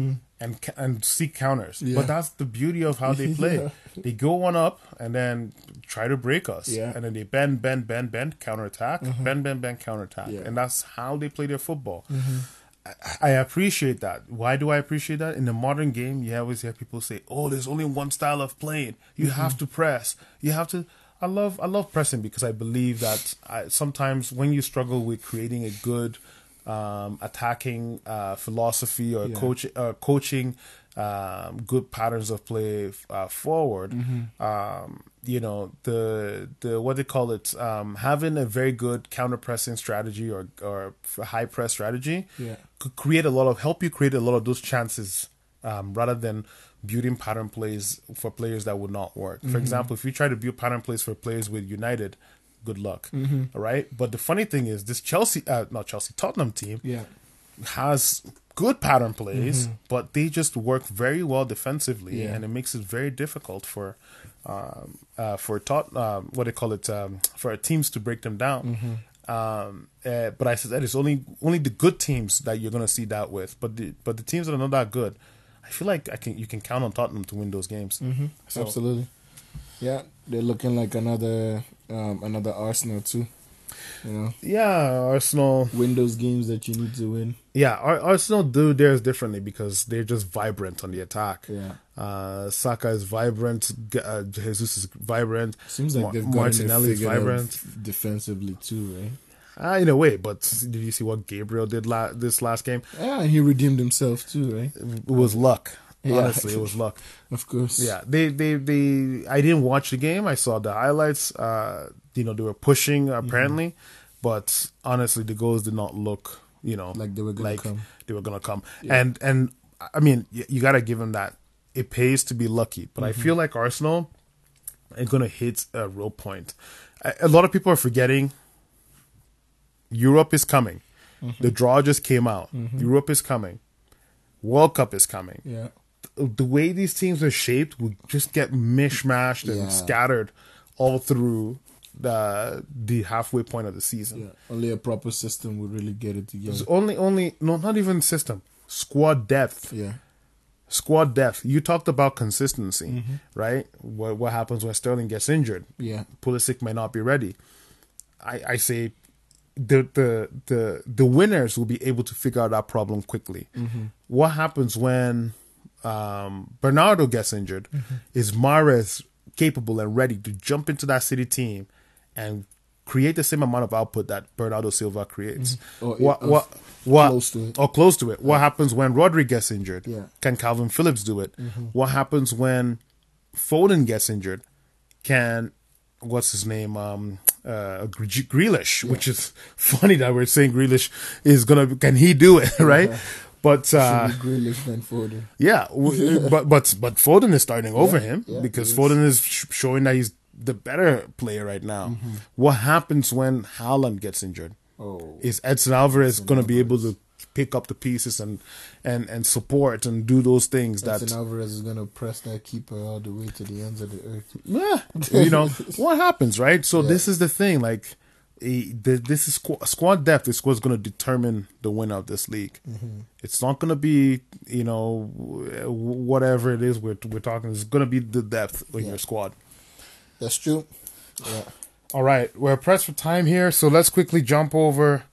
and ca- and seek counters? Mm-hmm. Yeah. But that's the beauty of how they play. Yeah. They go one up and then try to break us, Yeah. Mm-hmm. and then they bend, bend, bend, bend, counterattack, bend, bend, bend, counterattack, Yeah. Mm-hmm. and that's how they play their football. I- I appreciate that. Why do I appreciate that? In the modern game, you always hear people say, "Oh, there's only one style of playing. You Mm-hmm. have to press. You have to." I love I love pressing because I believe that I, sometimes when you struggle with creating a good um, attacking uh, philosophy or Yeah. coach or coaching um, good patterns of play uh, forward, Mm-hmm. um, you know the the what they call it um, having a very good counter pressing strategy or or high press strategy Yeah. could create a lot of help you create a lot of those chances um, rather than building pattern plays for players that would not work. Mm-hmm. For example, if you try to build pattern plays for players with United, good luck. Mm-hmm. All right, but the funny thing is, this Chelsea, uh, not Chelsea, Tottenham team Yeah. has good pattern plays, but they just work very well defensively, Mm-hmm. Yeah. and it makes it very difficult for um, uh, for tot- um, what they call it um, for teams to break them down. Mm-hmm. Um, uh, but I said that it's only only the good teams that you're gonna see that with. But the but the teams that are not that good, I feel like I can you can count on Tottenham to win those games. Mm-hmm. So- Absolutely. Yeah, they're looking like another um, another Arsenal too. You know, Yeah, Arsenal. win those games that you need to win. Yeah, Ar- Arsenal do theirs differently because they're just vibrant on the attack. Yeah. Uh, Saka is vibrant. Uh, Jesus is vibrant. Seems like Mar- they've Martinelli is vibrant. defensively too, right? Uh, in a way, but did you see what Gabriel did la- this last game? Yeah, he redeemed himself too, right? It was luck. Yeah. Honestly, it was luck. Of course. Yeah, they, they, they. I didn't watch the game. I saw the highlights. Uh, you know, they were pushing apparently, but honestly, the goals did not look. You know, Like they were gonna like come. They were gonna come, and and I mean, you, you got to give them that. It pays to be lucky, but Mm-hmm. I feel like Arsenal are gonna hit a real point. A, a lot of people are forgetting. Europe is coming. Mm-hmm. The draw just came out. Europe is coming. World Cup is coming Yeah. The way these teams are shaped will just get mishmashed and Yeah. scattered all through the the halfway point of the season. Yeah. Only a proper system would really get it together. It's only only no not even system squad depth Yeah. squad depth. You talked about consistency, mm-hmm. right? What what happens when Sterling gets injured? Yeah. Pulisic may not be ready. I I say the the the the winners will be able to figure out that problem quickly. Mm-hmm. What happens when um, Bernardo gets injured? Is Mahrez capable and ready to jump into that City team and create the same amount of output that Bernardo Silva creates? Or what of- what what close to it. or close to it? What happens when Rodri gets injured? Yeah. Can Kalvin Phillips do it? What happens when Foden gets injured? Can what's his name? Um, uh, Gr- Grealish, which is funny that we're saying Grealish is gonna. Can he do it? Right? But uh, Grealish than Foden. yeah, but but but Foden is starting over him yeah, because. Foden is showing that he's the better player right now. Mm-hmm. What happens when Haaland gets injured? Oh. Is Edson Alvarez going to be able to pick up the pieces and and and support and do those things that Edson Alvarez is gonna press that keeper all the way to the ends of the earth. yeah, you know what happens, right? So Yeah. this is the thing, like. The- This is squ- squad depth is what's going to determine the winner of this league. Mm-hmm. It's not going to be you know, w- whatever it is we're we're talking It's going to be the depth in Yeah. your squad. That's true. Yeah. All right, we're pressed for time here, so let's quickly jump over.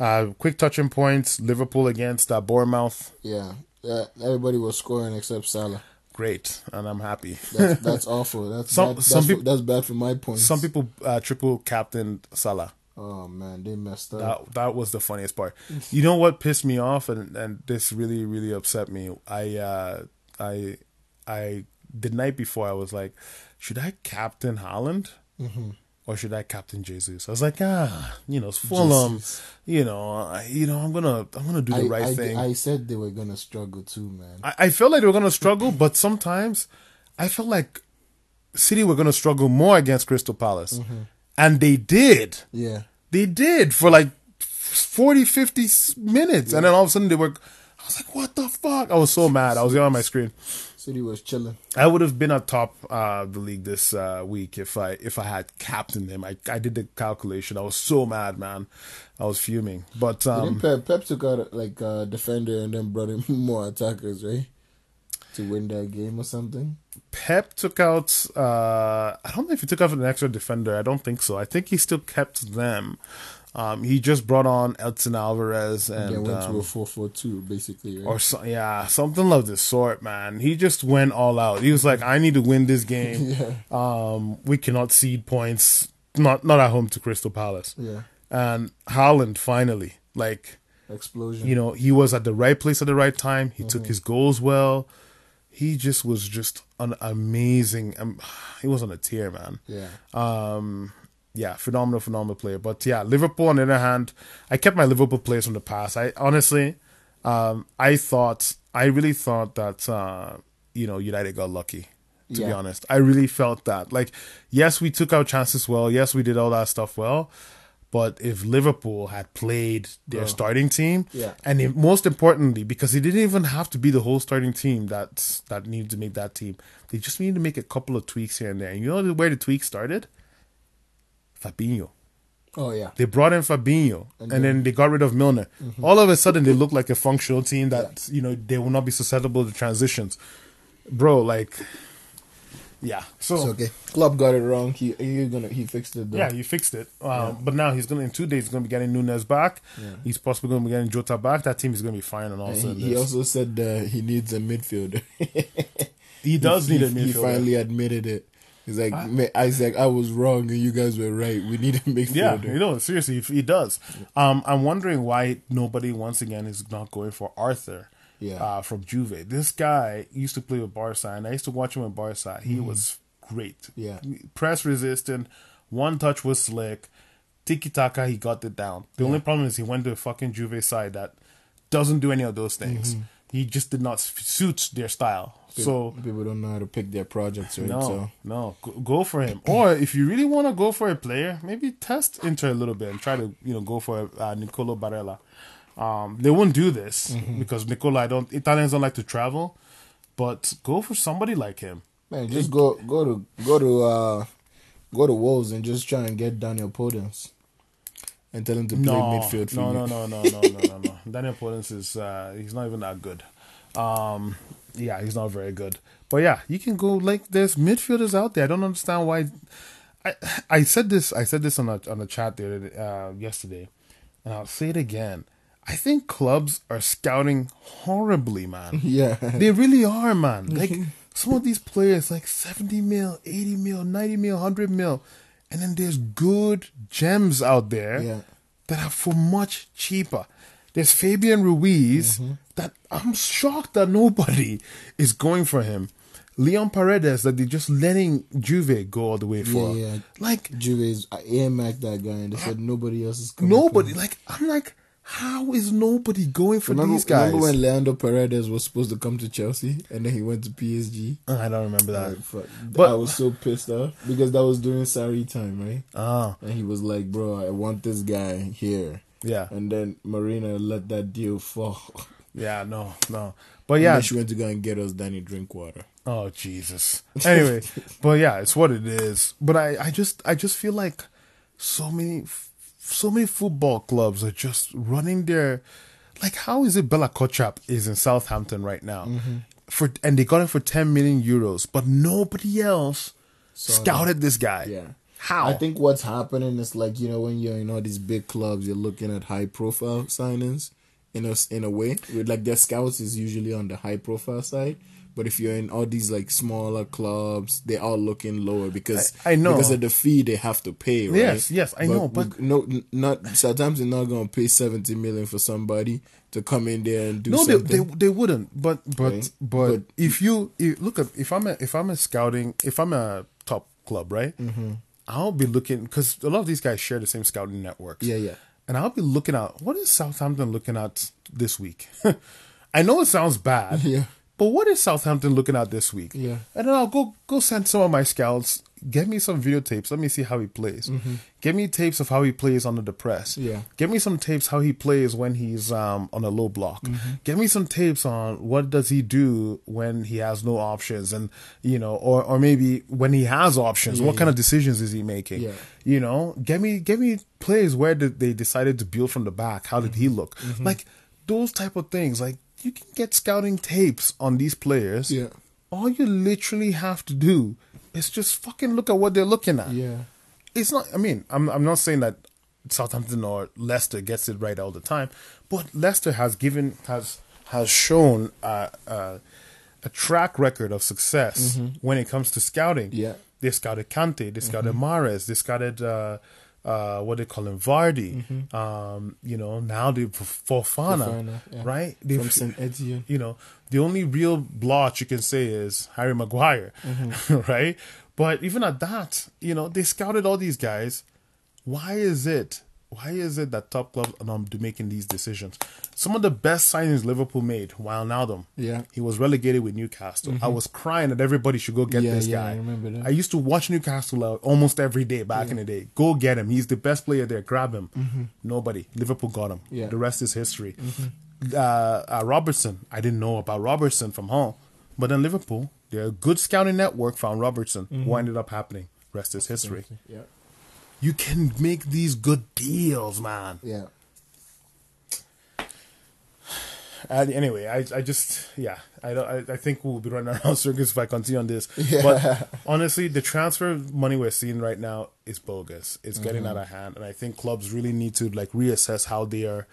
Uh, quick touching points: Liverpool against uh, Bournemouth. Yeah. Yeah. Everybody was scoring except Salah. Great, and I'm happy. That's, that's awful. That's Some- bad, some that's, that's bad for my points. Some people uh, triple captain Salah. Oh man, they messed up. That that was the funniest part. You know what pissed me off, and and this really really upset me. I uh, I I the night before I was like, should I captain Haaland Mm-hmm. Or should I captain Jesus? I was like, ah, you know, it's Fulham. Jesus. You know, I, you know, I'm gonna I'm gonna do the I, right I, thing. I said they were gonna struggle too, man. I, I felt like they were gonna struggle, but sometimes I felt like City were gonna struggle more against Crystal Palace, Mm-hmm. and they did. yeah. They did for like 40, 50 s- minutes. And then all of a sudden they were, I was like, what the fuck? I was so mad. I was yelling on my screen. City was chilling. I would have been at top uh, the league this uh, week if I if I had captained him. I, I did the calculation. I was so mad, man. I was fuming. But um, Pep, Pep took out like a defender and then brought in more attackers, right? To win that game or something. Pep took out. Uh, I don't know if he took out an extra defender. I don't think so. I think he still kept them. Um, he just brought on Edson Alvarez And then went um, to a four four two, basically, right? or so, yeah, something of the sort, man. He just went all out. He was like, "I need to win this game. yeah, Um, we cannot cede points, not not at home to Crystal Palace." yeah. And Haaland finally, like Explosion. you know, he was at the right place at the right time. He took his goals well. He just was just an amazing. Um, he was on a tear, man. yeah. Um, yeah, phenomenal, phenomenal player. But yeah, Liverpool on the other hand, I kept my Liverpool players from the past. I honestly, um, I thought, I really thought that, uh, you know, United got lucky. To be honest, I really felt that. Like, yes, we took our chances well. Yes, we did all that stuff well. But if Liverpool had played their Bro. starting team, Yeah. and most importantly, because it didn't even have to be the whole starting team that that needed to make that team, they just needed to make a couple of tweaks here and there. And you know where the tweaks started? Fabinho. Oh yeah. They brought in Fabinho, and, And then, they got rid of Milner. All of a sudden, they look like a functional team that you know they will not be susceptible to transitions, bro. Like, yeah. So, It's okay. Klopp got it wrong. He gonna he fixed it though. yeah, he fixed it. Um, But now he's gonna in two days he's gonna be getting Núñez back. He's possibly gonna be getting Jota back. That team is gonna be fine and all. And he, he also said uh, he needs a midfielder. he does he, need a midfielder. He finally admitted it. He's like, "Ma- Isaac, I was wrong and you guys were right. We need a Yeah, midfielder. you know, seriously, he does. Um, I'm wondering why nobody once again is not going for Arthur. Yeah. Uh, from Juve. This guy used to play with Barca, and I used to watch him with Barca. He was great. Yeah. Press resistant. One touch was slick. Tiki taka, he got it down. The only problem is he went to a fucking Juve side that doesn't do any of those things. Mm-hmm. He just did not suit their style. So people don't know how to pick their projects, right? no, So no, go, go for him. Or if you really want to go for a player, maybe test Inter a little bit and try to you know go for uh, Nicolo Barella. Um, they won't do this Mm-hmm. because Nicola, I don't Italians don't like to travel, but go for somebody like him. man, just go go to go to uh go to Wolves and just try and get Daniel Podence and tell him to play No, midfield for no, you. no, no, no, no, no, no, no. Daniel Podence is uh, he's not even that good. Um, yeah, he's not very good. But yeah, you can go like there's midfielders out there. I don't understand why. I I said this I said this on a on a chat the other day, uh, yesterday, and I'll say it again. I think clubs are scouting horribly, man. Yeah. They really are, man. Like some of these players, like 70 mil, 80 mil, 90 mil, 100 mil. And then there's good gems out there Yeah. that are for much cheaper. There's Fabian Ruiz Mm-hmm. that I'm shocked that nobody is going for him. Leon Paredes that they're just letting Juve go all the way for. Yeah, yeah. Like Juve is I AMAC that guy and they said nobody else is coming. nobody, for him. like I'm like, how is nobody going for Remember, these guys? remember when Leandro Paredes was supposed to come to Chelsea and then he went to PSG? Ah, I don't remember that. Like, fuck. But- I was so pissed off because that was during Sarri time, right? Oh, And he was like, "Bro, I want this guy here." yeah, And then Marina let that deal fall. yeah, no, no, but Yeah, yeah, she went to go and get us Danny Drinkwater. Oh Jesus. Anyway, but yeah, it's what it is. But I, I just, I just feel like so many, so many football clubs are just running their, Like, how is it Bella Kotchap is in Southampton right now? Mm-hmm. For and they got him for ten million euros, but nobody else scouted this guy. Yeah. How? I think what's happening is like you know when you're in all these big clubs, you're looking at high profile signings. In a in a way, like their scouts is usually on the high profile side. But if you're in all these like smaller clubs, they're all looking lower because I- I know. because of the fee they have to pay. Right? Yes, yes, I know, but- no, not sometimes they're not gonna pay seventy million for somebody to come in there and do no, they, something. they they wouldn't. But but Right. but, But- if you if, look at if I'm a if I'm a scouting if I'm a top club right, Mm-hmm. I'll be looking because a lot of these guys share the same scouting networks. Yeah, yeah. And I'll be looking at what is Southampton looking at this week. I know it sounds bad. Yeah. But what is Southampton looking at this week? Yeah. And then I'll go go send some of my scouts. Get me some videotapes. Let me see how he plays. Get me tapes of how he plays under the press. Mm-hmm. Yeah. Get me some tapes how he plays when he's um, on a low block. Mm-hmm. Get me some tapes on what does he do when he has no options, and you know, or or maybe when he has options, what kind of decisions is he making? Yeah. You know, get me get me plays where did they decided to build from the back. How did he look? Mm-hmm. Like those type of things. Like you can get scouting tapes on these players. Yeah. All you literally have to do is just fucking look at what they're looking at. yeah, It's not. I mean, I'm I'm not saying that Southampton or Leicester gets it right all the time, but Leicester has given has has shown uh, uh, a track record of success when it comes to scouting. Mm-hmm. Yeah. they scouted Kante, they scouted Mahrez, they scouted. Uh, uh, what they call him, Vardy. Um, you know, now they Fofana, Mm-hmm. Fofana, yeah. right? They from St. Etienne. you know, the only real blotch you can say is Harry Maguire, right? But even at that, you know, they scouted all these guys. Why is it? Why is it that top clubs are not making these decisions? Some of the best signings Liverpool made, Wijnaldum. Yeah. he was relegated with Newcastle. I was crying that everybody should go get Yeah, this yeah, guy. I remember that. I used to watch Newcastle uh, almost every day back in the day. Go get him. He's the best player there. Grab him. Nobody. Liverpool got him. Yeah. The rest is history. Uh, uh, Robertson. I didn't know about Robertson from home, but then Liverpool, their good scouting network found Robertson. What ended up happening? Rest is history. Yeah, You can make these good deals, man. yeah, Uh, anyway, I I just yeah I don't I, I think we'll be running around circles if I continue on this. Yeah. But honestly, the transfer money we're seeing right now is bogus. It's getting Mm-hmm. out of hand, and I think clubs really need to like reassess how they are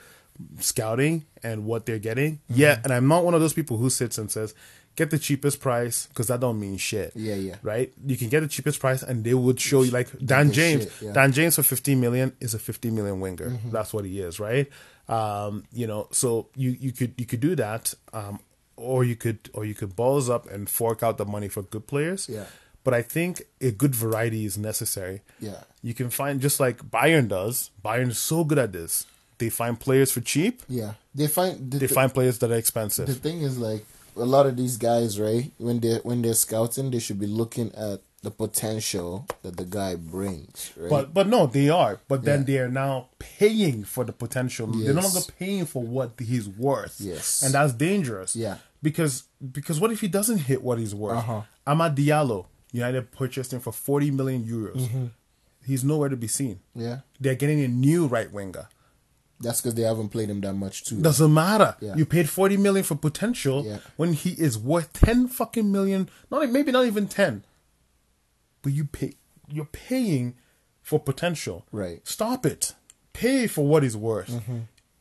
scouting and what they're getting. Mm-hmm. Yeah, and I'm not one of those people who sits and says get the cheapest price because that don't mean shit. Yeah, yeah. Right? You can get the cheapest price, and they would show you like Dan James. shit, yeah. Mm-hmm. Dan James for 15 million is a 50 million winger. That's what he is, right? Um, you know, so you you could you could do that, um, or you could or you could balls up and fork out the money for good players. Yeah. But I think a good variety is necessary. Yeah. You can find just like Bayern does. Bayern is so good at this. They find players for cheap. yeah. They find the, They the- find players that are expensive. the thing is like a lot of these guys, right? When they when they're scouting, they should be looking at the potential that the guy brings, right? But but no, they are. But then Yeah. they are now paying for the potential. They're no longer paying for what he's worth. Yes. and that's dangerous. Yeah. because because what if he doesn't hit what he's worth? Uh-huh. Amad Diallo, United purchased him for forty million euros. Mm-hmm. He's nowhere to be seen. yeah, They're getting a new right winger. That's because they haven't played him that much too. Doesn't matter. Yeah. You paid forty million for potential Yeah. when he is worth ten fucking million. Not maybe not even ten. But you pay. You're paying for potential. Right. Stop it. Pay for what is worth. Mm-hmm.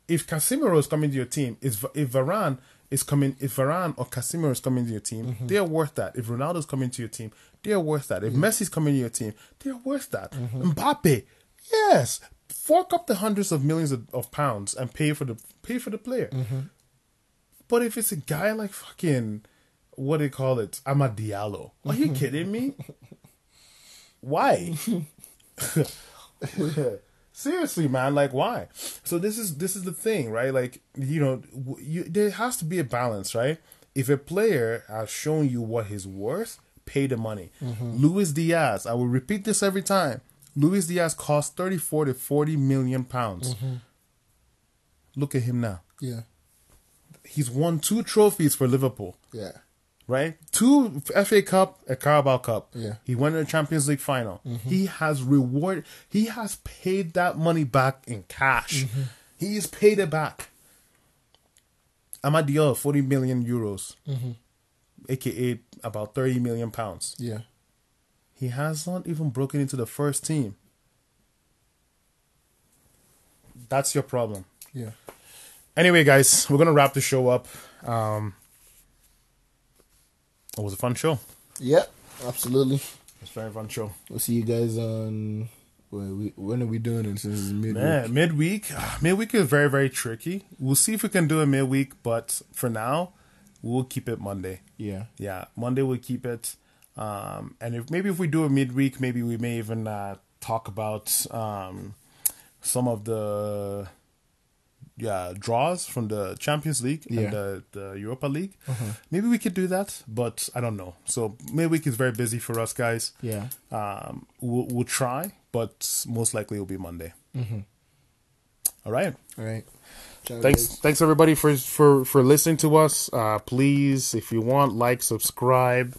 If Casemiro is coming to your team, if if Varane is coming, if Varane or Casemiro is coming to your team, Mm-hmm. they're worth that. If Ronaldo's coming to your team, they're worth that. If Messi's coming to your team, they're worth that. Mm-hmm. Mbappe, yes, fork up the hundreds of millions of, of pounds and pay for the pay for the player. Mm-hmm. But if it's a guy like fucking what do they call it, Amad Diallo, are you kidding me? Why? Seriously, man, like why? So this is this is the thing, right? Like you know, you, there has to be a balance, right? If a player has shown you what he's worth, pay the money. Luis Diaz, I will repeat this every time. Luis Diaz cost thirty four to forty million pounds. Mm-hmm. Look at him now. yeah, He's won two trophies for Liverpool yeah, right? Two FA Cup, a Carabao Cup. Yeah. He went to the Champions League final. Mm-hmm. He has reward. He has paid that money back in cash. Mm-hmm. He's paid it back. Amad Diallo, 40 million euros, Mm-hmm. aka about 30 million pounds. Yeah. He has not even broken into the first team. That's your problem. Yeah. Anyway, guys, we're gonna wrap the show up. Um, it was a fun show. Yeah. Absolutely. It's very fun show. We'll see you guys on. When, we, when are we doing it? Since it's midweek. Man, midweek, ah, midweek is very very tricky. We'll see if we can do a midweek, but for now, we'll keep it Monday. Yeah. Yeah, Monday we'll keep it. Um, and if maybe if we do a midweek, maybe we may even uh, talk about um, some of the yeah draws from the Champions League Yeah. and the, the Europa League. Maybe we could do that, but I don't know. So midweek is very busy for us guys. Yeah. Um, we'll, we'll try, but most likely it'll be Monday. All right. All right. Ciao, Thanks, guys. thanks everybody for for for listening to us. Uh, please, if you want, like, subscribe,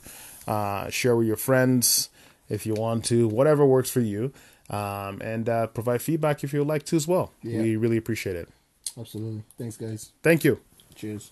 uh, share with your friends if you want to, whatever works for you, um, and uh, provide feedback if you would like to as well. Yeah. We really appreciate it. Absolutely. Thanks, guys. Thank you. Cheers.